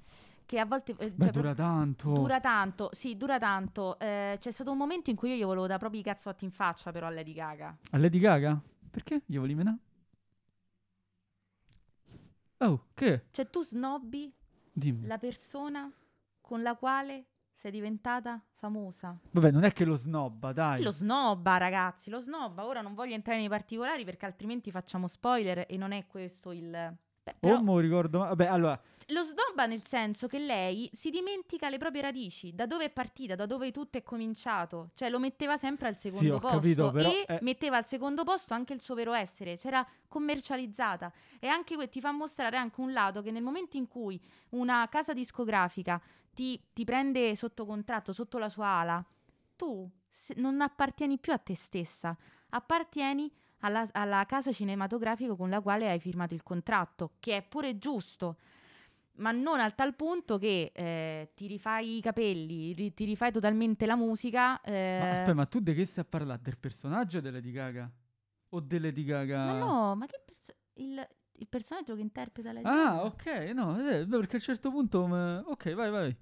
Che a volte... eh, Beh, cioè, dura tanto. Dura tanto, sì, dura tanto. Eh, c'è stato un momento in cui io gli volevo dare proprio i cazzotti in faccia, però a Lady Gaga. A Lady Gaga? Perché? Io volevo menare? Oh, che? Cioè, tu snobbi Dimmi. la persona con la quale sei diventata famosa. Vabbè, non è che lo snobba, dai. Lo snobba, ragazzi, lo snobba. Ora non voglio entrare nei particolari perché altrimenti facciamo spoiler e non è questo il... Beh, però- Oh, mo ricordo... Vabbè, allora... Lo snobba nel senso che lei si dimentica le proprie radici, da dove è partita, da dove tutto è cominciato. Cioè lo metteva sempre al secondo ho posto capito, però, e eh. metteva al secondo posto anche il suo vero essere, c'era commercializzata e anche que- ti fa mostrare anche un lato che nel momento in cui una casa discografica ti, ti prende sotto contratto, sotto la sua ala, tu non appartieni più a te stessa, appartieni alla, alla casa cinematografica con la quale hai firmato il contratto, che è pure giusto ma non al tal punto che eh, ti rifai i capelli, ri- ti rifai totalmente la musica. eh, Ma aspetta, ma tu di che stai a parlare? Del personaggio di Lady Gaga? O di Lady Gaga? ma no, ma che perso- il, il personaggio che interpreta Lady Ah, Gaga? ok, no, eh, perché a un certo punto... m- Ok, vai, vai.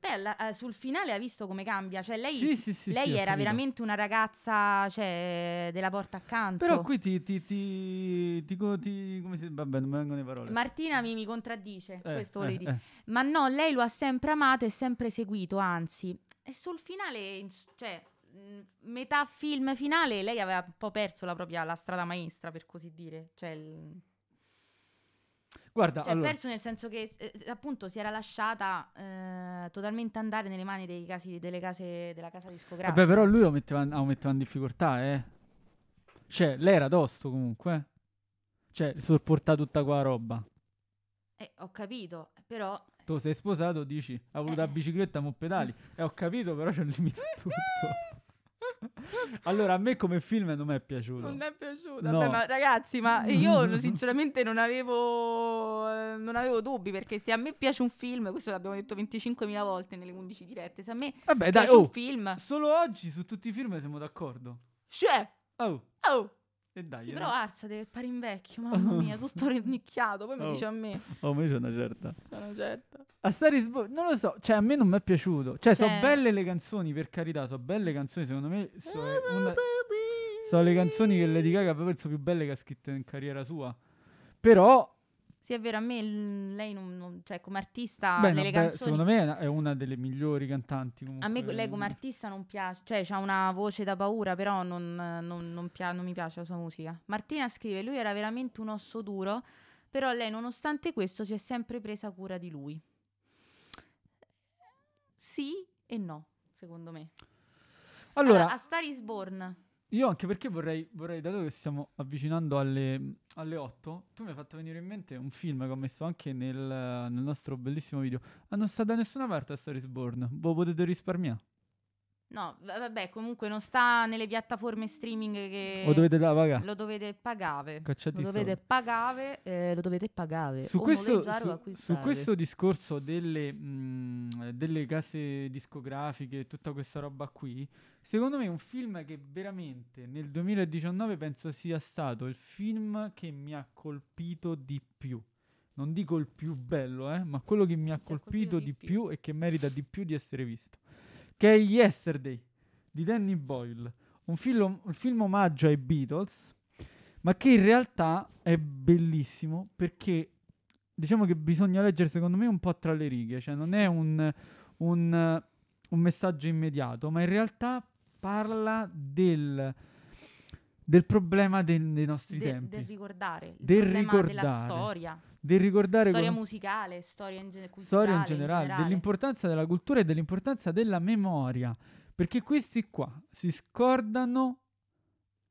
Te alla- eh, sul finale hai visto come cambia? Cioè, lei, Sì, sì, sì. lei era veramente una ragazza, cioè, della porta accanto. Però qui ti... ti, ti, ti, ti- come si... Vabbè, non mi vengono le parole. Martina mi, mi contraddice, Eh, questo eh, volevi dire. eh. Ma no, lei lo ha sempre amato e sempre seguito, anzi. E sul finale, cioè, metà film finale, lei aveva un po' perso la propria la strada maestra, per così dire. Cioè, il- Guarda, cioè, allora... perso nel senso che eh, appunto si era lasciata eh, totalmente andare nelle mani dei casi, delle case, della casa discografica. Vabbè, però lui lo metteva, lo metteva in difficoltà, eh. Cioè, lei era tosto comunque, eh. Cioè, sopporta tutta qua roba. Eh, ho capito, però... Tu sei sposato, dici, ha voluto la Eh. bicicletta, mo pedali. E ho capito, però c'è un limite a tutto. allora, a me come film non mi è piaciuto. Non è piaciuto. No. Vabbè, ma ragazzi, ma io sinceramente non avevo, eh, non avevo dubbi perché se a me piace un film, questo l'abbiamo detto 25.000 volte nelle 11 dirette, se a me Vabbè, dai, piace un oh, film, solo oggi su tutti i film siamo d'accordo. c'è. Oh, Oh, e dai. sì, eh. però alzate, pari in vecchio, mamma mia, tutto rannicchiato, poi mi Oh. dice a me, Oh, ma io c'ho una certa. una certa. A Star is Born, non lo so, cioè a me non mi è piaciuto. Cioè, sono Cioè- belle le canzoni, per carità, sono belle canzoni, secondo me so- è una- sono le canzoni che Lady Gaga penso più belle che ha scritto in carriera sua. Però, Sì, è vero, a me l- lei non, non- cioè come artista beh, no, nelle beh, canzoni secondo me è una, è una delle migliori cantanti comunque. A me lei come artista non piace, cioè ha una voce da paura, però non, non- non pia- non mi piace la sua musica. Martina scrive, lui era veramente un osso duro, però lei nonostante questo si è sempre presa cura di lui. Sì e no, secondo me. Allora, a Star is Born, io anche perché vorrei, vorrei, dato che stiamo avvicinando alle, alle 8, tu mi hai fatto venire in mente un film che ho messo anche nel, nel nostro bellissimo video. Ah, non sta da nessuna parte a Star Born, voi potete risparmiare. No, va- vabbè, comunque non sta nelle piattaforme streaming che O dovete pagare. lo dovete pagare. Lo dovete pagare, eh, lo dovete pagare. Su questo, su- su, questo discorso delle, mh, delle case discografiche e tutta questa roba qui, secondo me è un film che veramente nel 2019 penso sia stato il film che mi ha colpito di più. Non dico il più bello, eh, ma quello che mi ha colpito di più e che merita di più di essere visto. Che è Yesterday di Danny Boyle. un film, un film omaggio ai Beatles, ma che in realtà è bellissimo perché diciamo che bisogna leggere secondo me un po' tra le righe, cioè non è un, un, un messaggio immediato, ma in realtà parla del, del problema del- dei nostri De- tempi. del ricordare, Del problema della ricordare. storia, del ricordare storia come- musicale, storia in, gene- storia in culturale, generale, dell'importanza della cultura e dell'importanza della memoria. Perché questi qua si scordano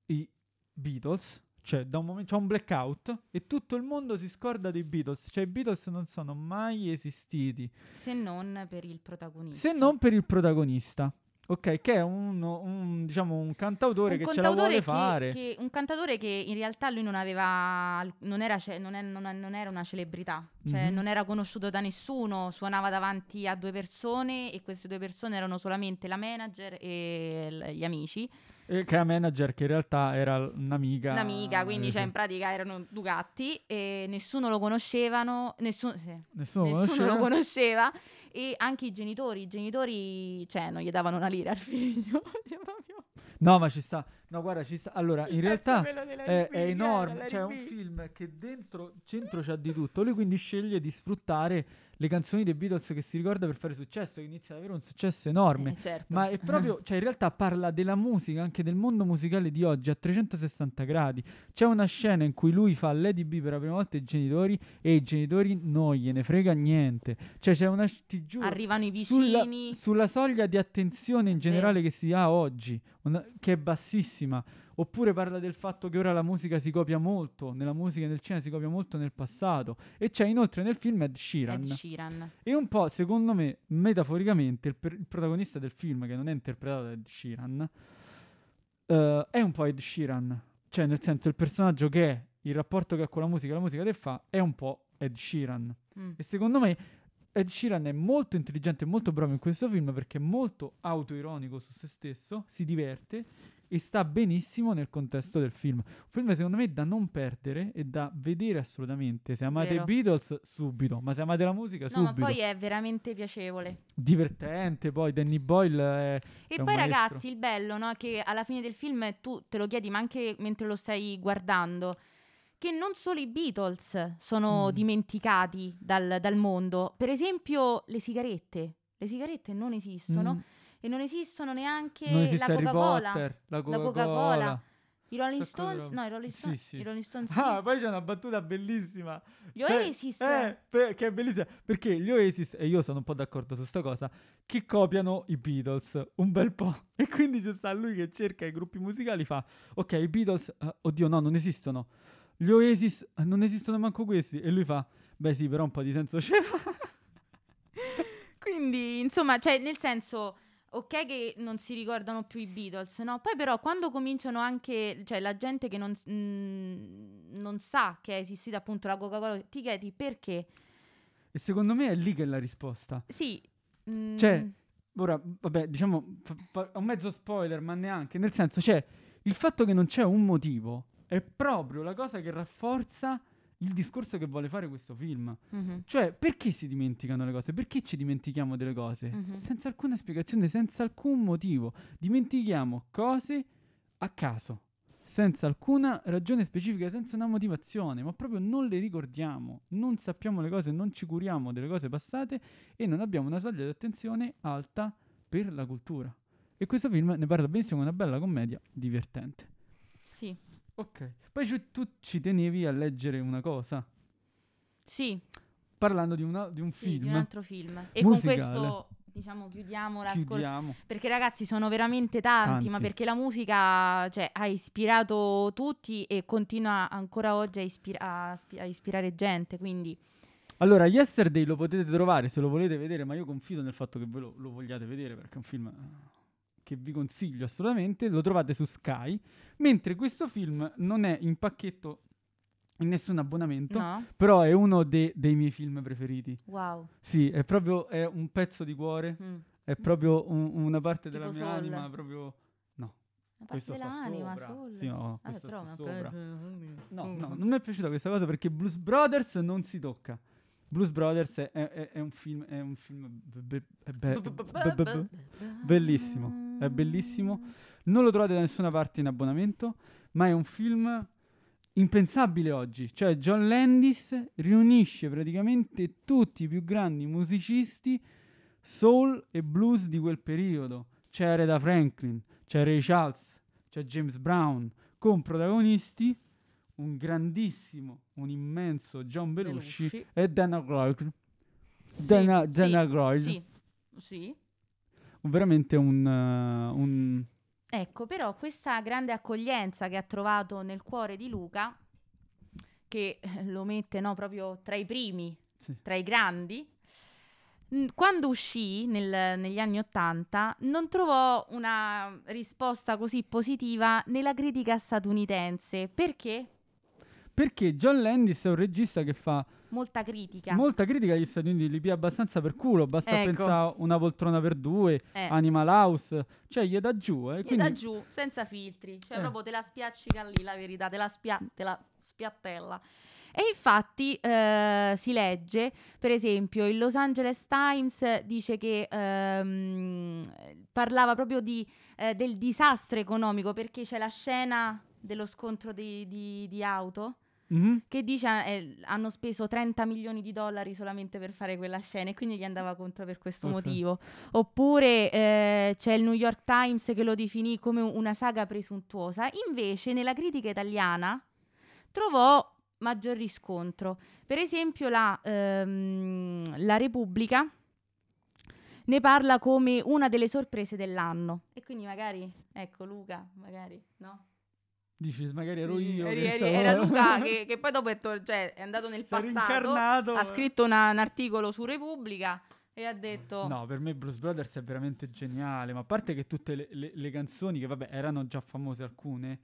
i Beatles, cioè da un momento c'è un blackout e tutto il mondo si scorda dei Beatles, cioè i Beatles non sono mai esistiti, se non per il protagonista. se non per il protagonista. Ok, che è un, un, diciamo un cantautore un che ce la vuole cantautore fare. che, che- un cantautore che in realtà lui non aveva non era, ce- non è- non non era una celebrità cioè Mhm. non era conosciuto da nessuno suonava davanti a due persone e queste due persone erano solamente la manager e l- gli amici E che è manager che in realtà era un'amica. un'amica quindi eh, cioè sì. in pratica erano due gatti e nessuno lo conoscevano nessuno, sì, Nessuno, nessuno conosceva. lo conosceva e anche i genitori i genitori cioè non gli davano una lira al figlio Cioè, proprio- No, ma ci sta. No, guarda, ci sta. Allora, in realtà è, è enorme. della Cioè, è un film che dentro centro c'ha di tutto. Lui quindi sceglie di sfruttare le canzoni dei Beatles che si ricorda per fare successo, che inizia ad avere un successo enorme. Eh, certo. Ma è proprio, cioè in realtà parla della musica, anche del mondo musicale di oggi a 360 gradi. C'è una scena in cui lui fa Lady B per la prima volta ai genitori e i genitori non gliene frega niente. Cioè c'è una, sc- ti giuro, arrivano i sulla, vicini sulla soglia di attenzione in generale che si ha oggi, una- che è bassissima. Oppure parla del fatto che ora la musica si copia molto, nella musica e nel cinema si copia molto nel passato. E c'è inoltre nel film Ed Sheeran. Ed Sheeran E un po', secondo me, metaforicamente, il, per- il protagonista del film, che non è interpretato da Ed Sheeran, eh, è un po' Ed Sheeran. Cioè, nel senso, il personaggio che è, il rapporto che ha con la musica, la musica che fa, è un po' Ed Sheeran. Mm. E secondo me Ed Sheeran è molto intelligente e molto bravo in questo film perché è molto autoironico su se stesso, si diverte e sta benissimo nel contesto del film. Un film secondo me da non perdere e da vedere assolutamente. Se amate Vero. i Beatles, subito. Ma se amate la musica, No, ma subito. poi è veramente piacevole. Divertente, poi Danny Boyle è... E È poi ragazzi, il bello, no, che alla fine del film tu te lo chiedi, ma anche mentre lo stai guardando, che non solo i Beatles sono Mm. dimenticati dal, dal mondo. Per esempio, le sigarette. Le sigarette non esistono Mm, e non esistono neanche non esiste la Harry Coca-Cola. Potter, la La Coca-Cola. Coca-Cola. I Rolling di Stones, no, i Rolling Sì, Stones, sì. i Rolling Stones sì. Ah, poi c'è una battuta bellissima. Gli Cioè, Oasis. Eh, per- che è bellissima. Perché gli Oasis, e io sono un po' d'accordo su sta cosa, che copiano i Beatles un bel po'. E quindi c'è sta lui che cerca i gruppi musicali, fa, ok, i Beatles, eh, oddio no, non esistono. Gli Oasis, eh, non esistono manco questi. E lui fa, beh sì, però un po' di senso c'era. Quindi, insomma, cioè, nel senso, ok che non si ricordano più i Beatles, no? Poi però quando cominciano anche, cioè la gente che non, s- mm, non sa che è esistita appunto la Coca-Cola, ti chiedi perché? e secondo me è lì che è la risposta. Sì. mm, Cioè, Ora, vabbè, diciamo, fa- fa- un mezzo spoiler, ma neanche. Nel senso, cioè, il fatto che non c'è un motivo è proprio la cosa che rafforza il discorso che vuole fare questo film. mhm, Cioè, perché si dimenticano le cose? Perché ci dimentichiamo delle cose? Mhm. Senza alcuna spiegazione, senza alcun motivo. Dimentichiamo cose a caso, senza alcuna ragione specifica, senza una motivazione, ma proprio non le ricordiamo, non sappiamo le cose, non ci curiamo delle cose passate e non abbiamo una soglia di attenzione alta per la cultura. E questo film ne parla benissimo, è una bella commedia divertente. Sì. Ok, poi tu ci tenevi a leggere una cosa, Sì, parlando di, una- di un sì, film. di un altro film. E musicale. con questo, diciamo, chiudiamo la. Chiudiamo. Perché ragazzi sono veramente tanti, ma Tanti. perché la musica cioè, ha ispirato tutti e continua ancora oggi a, ispira- a spi- a ispirare gente, quindi Allora, Yesterday lo potete trovare se lo volete vedere, ma io confido nel fatto che voi lo, lo vogliate vedere perché è un film che vi consiglio assolutamente. Lo trovate su Sky, mentre questo film non è in pacchetto in nessun abbonamento, no? però è uno de- dei miei film preferiti. Wow. Sì, è proprio è un pezzo di cuore, Mm. è proprio un- una parte Tipo della mia Soul. anima, proprio Una questo parte dell'anima, sopra. Sì, no, questo però sta una sopra. No, no, non mi è piaciuta questa cosa perché Blues Brothers non si tocca. Blues Brothers è, è- è- un film, è un film be- be- be- be- be- be- bellissimo, è bellissimo. Non lo trovate da nessuna parte in abbonamento, ma è un film impensabile oggi. Cioè John Landis riunisce praticamente tutti i più grandi musicisti soul e blues di quel periodo. C'è Aretha Franklin, c'è Ray Charles, c'è James Brown, con protagonisti un grandissimo, un immenso John Belushi, Belushi. e Dana. Sì, Dana, sì, Dana Aykroyd. Sì, sì. Veramente un, uh, un- Ecco, però questa grande accoglienza che ha trovato nel cuore di Luca, che eh, lo mette no, proprio tra i primi, Sì. tra i grandi, quando uscì nel- negli anni Ottanta non trovò una risposta così positiva nella critica statunitense. Perché? Perché John Landis è un regista che fa Molta critica. molta critica agli Stati Uniti, li pia abbastanza per culo, basta Ecco. pensare una poltrona per due, Eh, Animal House, cioè gli dà giù. Eh, gli quindi- da giù, senza filtri. Cioè Eh. proprio te la spiaccica lì la verità, te la, spia- te la spiattella. E infatti eh, si legge, per esempio, il Los Angeles Times dice che ehm, parlava proprio di, eh, del disastro economico perché c'è la scena dello scontro di, di- di auto Mhm. che dice eh, hanno speso 30 milioni di dollari solamente per fare quella scena e quindi gli andava contro per questo Ok. motivo. Oppure eh, c'è il New York Times che lo definì come una saga presuntuosa. Invece nella critica italiana trovò maggior riscontro. Per esempio la, ehm, la Repubblica ne parla come una delle sorprese dell'anno. E quindi magari, ecco Luca, magari, no? Dici, magari ero io. Eri- eri- era Luca che, che poi dopo è, tor- cioè, è andato nel Sei passato, ha scritto una- un articolo su Repubblica e ha detto... No, per me Bruce Brothers è veramente geniale, ma a parte che tutte le, le- le canzoni, che vabbè erano già famose alcune,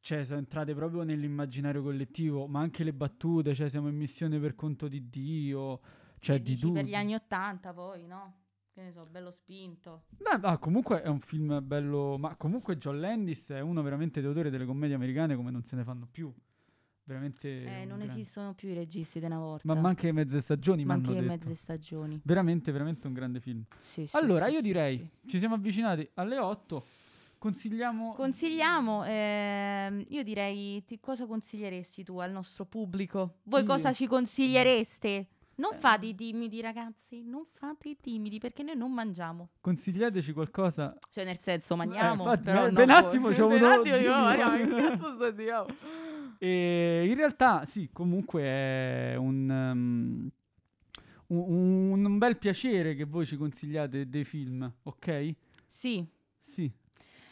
cioè sono entrate proprio nell'immaginario collettivo, ma anche le battute, cioè siamo in missione per conto di Dio, cioè che di dici tu. per gli anni Ottanta poi, no? Che ne so, bello spinto. Beh, ma comunque è un film bello, ma comunque John Landis è uno veramente d'autore delle commedie americane come non se ne fanno più. Veramente Eh, non grande. esistono più i registi di una volta. Ma ma anche mezze stagioni, Ma mi hanno anche mezze stagioni. Veramente, veramente un grande film. Sì, sì, Allora, sì, io direi, ci siamo avvicinati alle 8, consigliamo... Consigliamo, ehm, io direi, ti- cosa consiglieresti tu al nostro pubblico? Voi Io? cosa ci consigliereste? Non Eh. fate i timidi, ragazzi, non fate i timidi perché noi non mangiamo. Consigliateci qualcosa. Cioè, nel senso, mangiamo, infatti, però un voi. attimo ci ho un attimo dico, Maria, che cazzo sta dicendo? E in realtà, sì, comunque è un, um, un, un bel piacere che voi ci consigliate dei film, ok? Sì. Sì,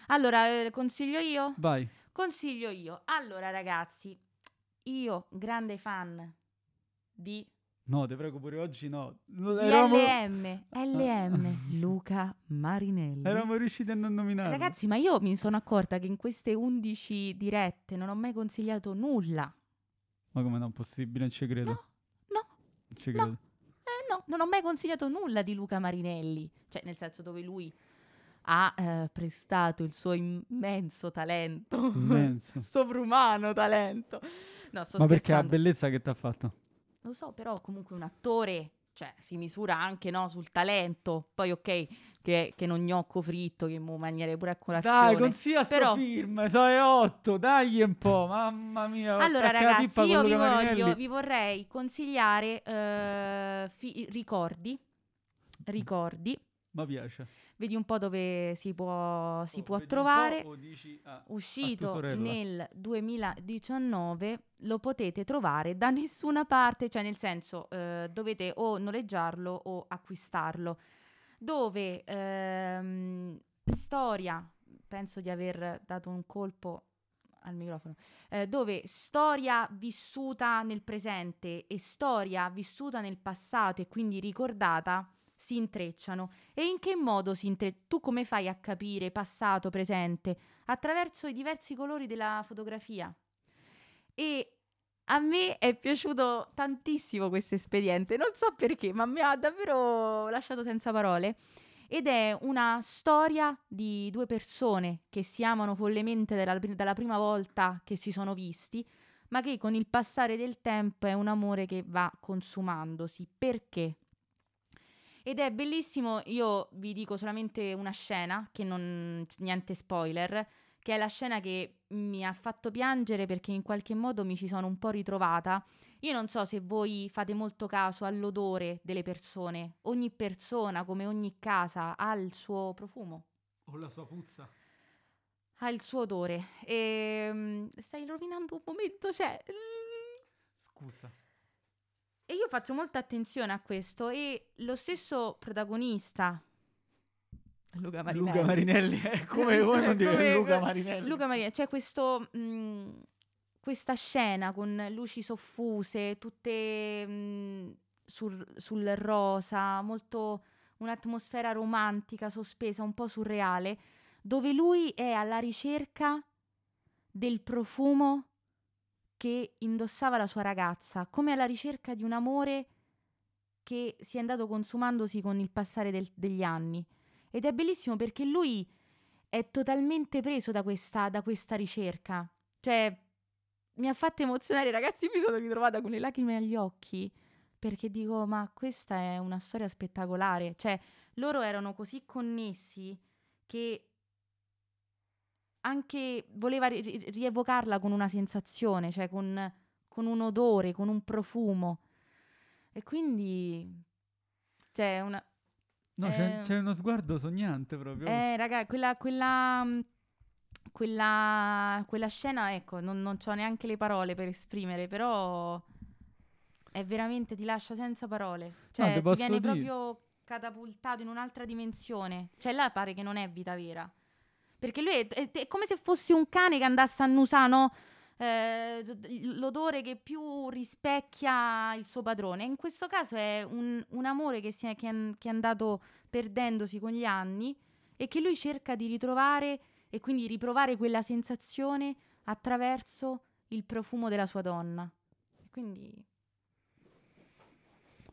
Allora, eh, consiglio io? vai. Consiglio io. Allora, ragazzi, io, grande fan di No, te prego, pure oggi no. Eravamo, LM, LM, Luca Marinelli. eravamo riusciti a non nominarlo. Ragazzi, ma io mi sono accorta che in queste 11 dirette non ho mai consigliato nulla. Ma come no, possibile, non ci credo. No, no, Non ci no. credo. eh, no, non ho mai consigliato nulla di Luca Marinelli. Cioè, nel senso dove lui ha eh, prestato il suo immenso talento. Immenso. Sovrumano talento. No, sto Ma perché la scherzando. bellezza che ti ha fatto? Lo so, però comunque un attore, cioè, si misura anche no, sul talento. Poi, ok, che, che non gnocco fritto, che mo mangiare pure a colazione. Dai, consiglia sto Però- film, so è 8, dai un po', mamma mia. Allora, ragazzi, io vi, voglio, vi vorrei consigliare eh, fi- ricordi. Ricordi. Ma piace. Vedi un po' dove si può, si Oh, può trovare. dici, ah, Uscito nel 2019, lo potete trovare da nessuna parte, cioè nel senso eh, dovete o noleggiarlo o acquistarlo. Dove ehm, storia, penso di aver dato un colpo al microfono, eh, dove storia vissuta nel presente e storia vissuta nel passato e quindi ricordata si intrecciano. E in che modo si intrecciano? Tu come fai a capire passato, presente? Attraverso i diversi colori della fotografia. E a me è piaciuto tantissimo questo espediente, non so perché, ma mi ha davvero lasciato senza parole. Ed è una storia di due persone che si amano follemente dalla, dalla prima volta che si sono visti, ma che con il passare del tempo è un amore che va consumandosi. Perché? Ed è bellissimo, io vi dico solamente una scena, che non niente spoiler, che è la scena che mi ha fatto piangere perché in qualche modo mi ci sono un po' ritrovata. Io non so se voi fate molto caso all'odore delle persone. Ogni persona, come ogni casa, ha il suo profumo. O la sua puzza. Ha il suo odore. E mm, stai rovinando un momento, cioè... mm, Scusa. E io faccio molta attenzione a questo e lo stesso protagonista, Luca Marinelli. Luca Marinelli, è come vuoi non dire Luca Marinelli. Luca Marinelli, c'è questo, mh, questa scena con luci soffuse, tutte mh, sul, sul rosa, molto un'atmosfera romantica, sospesa, un po' surreale, dove lui è alla ricerca del profumo che indossava la sua ragazza, come alla ricerca di un amore che si è andato consumandosi con il passare del- degli anni. Ed è bellissimo perché lui è totalmente preso da questa, da questa ricerca. Cioè, mi ha fatto emozionare, ragazzi, mi sono ritrovata con le lacrime agli occhi perché dico, ma questa è una storia spettacolare. Cioè, loro erano così connessi che anche voleva ri- ri- rievocarla con una sensazione, cioè con, con un odore, con un profumo. E quindi, cioè, una, No, c'è, Eh, c'è uno sguardo sognante proprio. eh, raga, quella, quella, quella, quella scena, ecco, non, non ho neanche le parole per esprimere, però è veramente, ti lascia senza parole. Cioè, te ti viene dire- proprio catapultato in un'altra dimensione. Cioè, là pare che non è vita vera. Perché lui è, è- è come se fosse un cane che andasse a annusare, no? Eh, l'odore che più rispecchia il suo padrone. In questo caso è un, un amore che, è, che è- che è andato perdendosi con gli anni e che lui cerca di ritrovare e quindi riprovare quella sensazione attraverso il profumo della sua donna. Quindi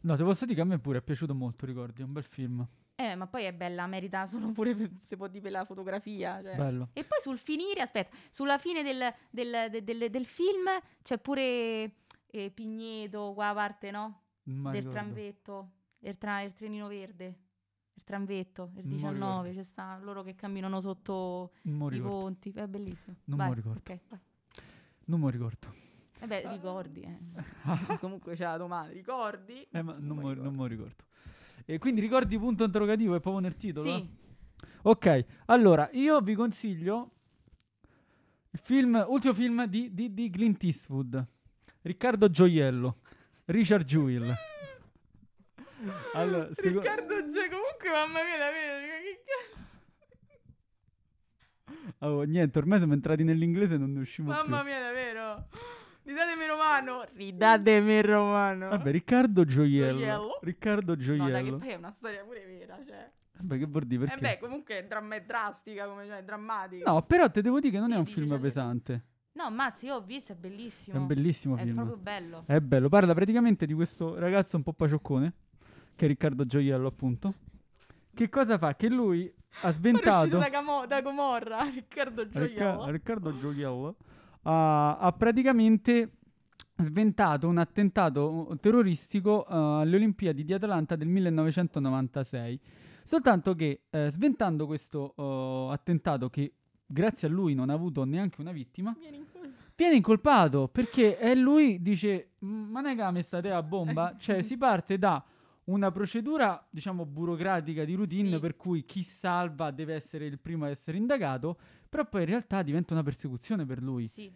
No, ti posso dire che a me pure è piaciuto molto, ricordi, è un bel film. Eh, ma poi è bella, merita solo pure, se può dire, la fotografia. cioè. Bello. E poi sul finire, aspetta, sulla fine del, del- de- del- del film c'è pure eh, Pigneto, qua a parte, no? Mi del ricordo. tramvetto, il, tra- il trenino verde, il tramvetto, il Non mi 19, ricordo. c'è sta loro che camminano sotto i ponti, è bellissimo. Non lo ricordo. ok, vai. Non me lo ricordo. Eh beh, ricordi, eh. Comunque c'è la domanda, ricordi? Eh, ma non, me me, lo non me lo ricordo. E quindi ricordi punto interrogativo è proprio nel titolo? Sì, Ok, allora io vi consiglio il film, ultimo film di, di, di Clint Eastwood, Riccardo Gioiello, Richard Jewell. Allora, seco- Riccardo G, comunque mamma mia, davvero, che cazzo? oh, niente, ormai siamo entrati nell'inglese e non ne usciamo Mamma più. mia, davvero. Ridatemi romano. Ridatemi romano. Vabbè, Riccardo Gioiello. Gioiello? Riccardo no, dai, che Gioiello. poi è una storia pure vera, cioè. Vabbè, che vuol dire Eh perché? beh, comunque è, dramma- è drastica, come cioè, è drammatica. No, però te devo dire che non Sì, è un film le- pesante. No, mazzi, io ho visto, è bellissimo. È un bellissimo È film. proprio bello. È bello, parla praticamente di questo ragazzo un po' pacioccone, che è Riccardo Gioiello appunto. Che cosa fa? Che lui ha Poi è sventato... uscito da, Camo- da Gomorra, Riccardo Ricca- Gioiello. Riccardo Gioiello ha, ha praticamente sventato un attentato terroristico uh, alle Olimpiadi di Atlanta del 1996. Soltanto che eh, sventando questo uh, attentato che grazie a lui non ha avuto neanche una vittima, Vieni in colpa. viene incolpato perché è lui dice "Mm, ma che mi state a bomba cioè si parte da una procedura diciamo burocratica di routine Sì. per cui chi salva deve essere il primo a essere indagato però poi in realtà diventa una persecuzione per lui Sì.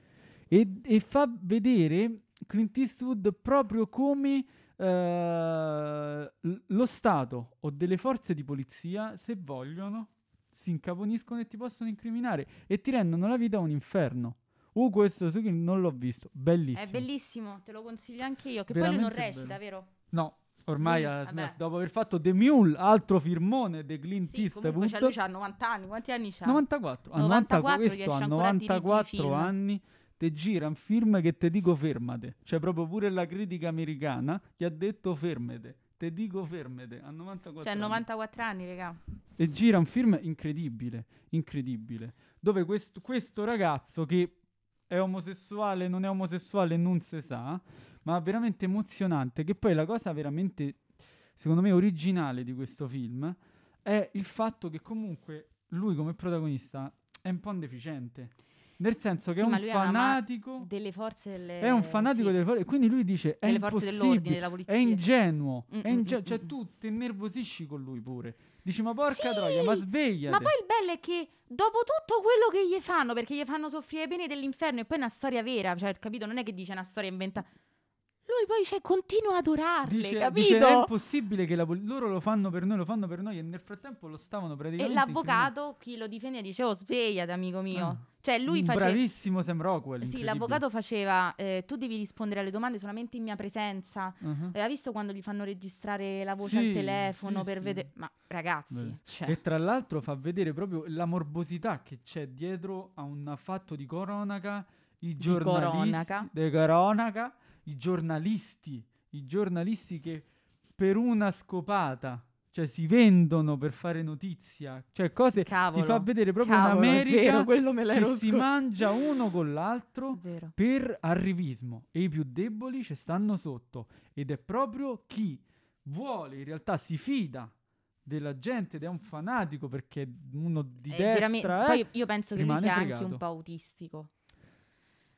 e, e fa vedere Clint Eastwood proprio come eh, lo Stato o delle forze di polizia se vogliono si incaponiscono e ti possono incriminare e ti rendono la vita un inferno Uh, questo non l'ho visto. Bellissimo. È bellissimo, te lo consiglio anche io. Che poi lui non Veramente recita, bello. vero? No, ormai ha vabbè. smesso. Dopo aver fatto The Mule, altro firmone di Clint Sì, comunque c'ha- Eastwood. lui c'ha 90 anni. Quanti anni c'ha? 94. A 94 94 questo riesce ha ancora a dirigere i 94 film. anni. Te gira un film che te dico fermate. Cioè, proprio pure la critica americana gli ha detto fermate. Te dico fermate. A 94 Cioè, anni. 94 anni, raga. E gira un film incredibile, incredibile, dove questo, questo ragazzo che è omosessuale, non è omosessuale, non si sa, ma veramente emozionante, che poi la cosa veramente secondo me, originale di questo film è il fatto che comunque lui come protagonista è un po' un deficiente. Nel senso che Sì, è un è fanatico. Delle forze delle... È un fanatico sì, delle forze. Quindi lui dice: È delle forze dell'ordine, impossibile. della polizia. È ingenuo. Mm, è mm, inge- mm, cioè, mm. tu ti innervosisci con lui pure. Dici: Ma porca Sì, troia, ma svegliati. Ma poi il bello è che dopo tutto quello che gli fanno, perché gli fanno soffrire le pene dell'inferno e poi è una storia vera, cioè, capito? Non è che dice una storia inventata. Lui poi cioè, continua ad adorarle, Dice, capito? dice, è impossibile che pol- loro lo fanno per noi, lo fanno per noi e nel frattempo lo stavano e praticamente l'avvocato, chi lo difende, dice, oh svegliati amico mio. Ah. Cioè lui faceva... bravissimo Sam Rockwell. Sì, l'avvocato faceva, eh, tu devi rispondere alle domande solamente in mia presenza. Uh-huh. Hai visto quando gli fanno registrare la voce Sì, al telefono sì, per sì. vedere... Ma ragazzi, cioè... E tra l'altro fa vedere proprio la morbosità che c'è dietro a un fatto di cronaca, i giornalisti, cronaca. di cronaca, i giornalisti, i giornalisti che per una scopata, cioè si vendono per fare notizia, cioè cose Cavolo, ti fa vedere proprio cavolo, un'America vero, che l'ero si mangia uno con l'altro per arrivismo e i più deboli ci stanno sotto ed è proprio chi vuole in realtà si fida della gente ed è un fanatico perché uno di È destra veramente- eh, Poi io penso che lui sia anche fregato. un po' autistico.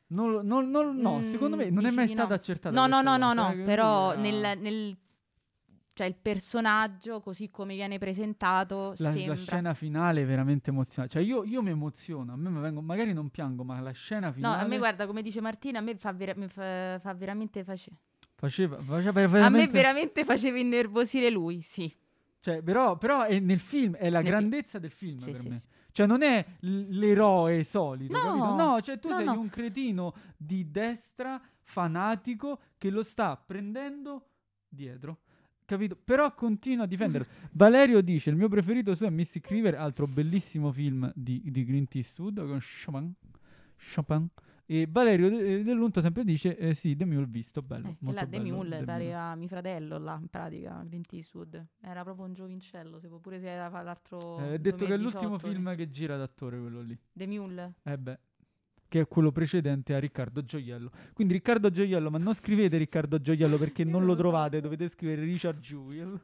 Non, non- non- no Mm, secondo me non è mai stato no? accertato No, no, no, no, no, eh, però era- nel, nel- cioè il personaggio, così come viene presentato, la, la sembra... scena finale è veramente emozionante cioè io, io mi emoziono a me vengo, magari non piango ma la scena No, finale a me guarda, come dice Martina, a me fa, vera- mi fa, fa veramente face- faceva, faceva A me veramente veramente faceva innervosire lui, sì. cioè, però, però è nel film è la Nel grandezza del film Sì, per sì, me sì. Cioè, non è l'eroe solito, No, capito? No, cioè, tu no, sei no. un cretino di destra fanatico che lo sta prendendo dietro. Capito? Però continua a difenderlo. Valerio dice: Il mio preferito su è Mystic River, altro bellissimo film di, di Clint Eastwood con Chopin. Chopin. E Valerio De- Dell'Unto sempre dice: eh, Sì, The Mule visto, bello. Eh, là De bello, Mule The pareva mio fratello là, in pratica, Clint Eastwood. Era proprio un giovincello, se può- pure se era l'altro Eh, è detto che è l'ultimo 2018, film che gira d'attore quello lì. The Mule. Eh beh, che è quello precedente a Riccardo Gioiello. Quindi Riccardo Gioiello, ma non scrivete Riccardo Gioiello perché non lo trovate, dovete scrivere Richard Jewell.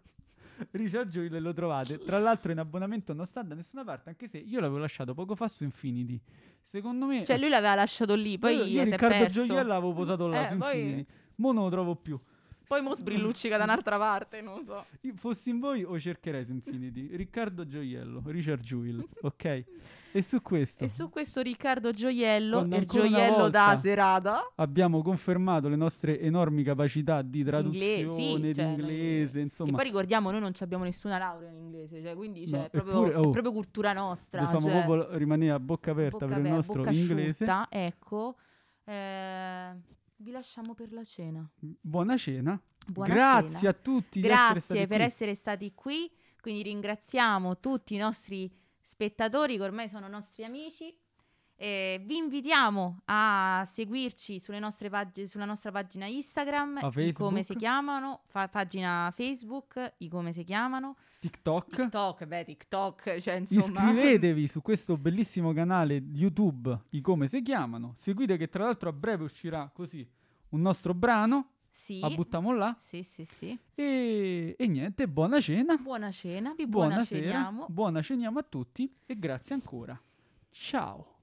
Richard Jewell lo trovate. Tra l'altro in abbonamento non sta da nessuna parte, anche se io l'avevo lasciato poco fa su Infinity. Secondo me... Cioè lui l'aveva lasciato lì, poi io, io Riccardo perso. Gioiello l'avevo posato là Eh, su poi- Infinity. Mo non lo trovo più. Poi mo sbrilluccica da un'altra parte, non so. Io fossi in voi o cercherei su Infinity. Riccardo Gioiello, Richard Jewell, ok? E su questo... E su questo Riccardo Gioiello, Quando il gioiello da serata. abbiamo confermato le nostre enormi capacità di traduzione, Ingle- sì, di cioè, inglese, Che insomma. poi ricordiamo, noi non abbiamo nessuna laurea in inglese, cioè, quindi cioè, No, è, proprio, eppure, è oh, proprio cultura nostra. Dobbiamo cioè, proprio rimanere a bocca aperta bocca per il nostro bocca inglese. asciutta, ecco. Eh, vi lasciamo per la cena. Buona cena. Buona Grazie cena. a tutti di essere Grazie per qui. essere stati qui. Quindi ringraziamo tutti i nostri spettatori che ormai sono nostri amici. Eh, vi invitiamo a seguirci sulle nostre pag- sulla nostra pagina Instagram, i come si chiamano, fa- pagina Facebook, i come si chiamano, TikTok. TikTok, beh TikTok, cioè insomma... Iscrivetevi su questo bellissimo canale YouTube, i come si chiamano. Seguite che tra l'altro a breve uscirà così un nostro brano, Sì, la buttiamo là. sì, sì, sì. E, e niente, buona cena. Buona cena, vi buona Buonasera. ceniamo. Buona ceniamo a tutti e grazie ancora. Ciao.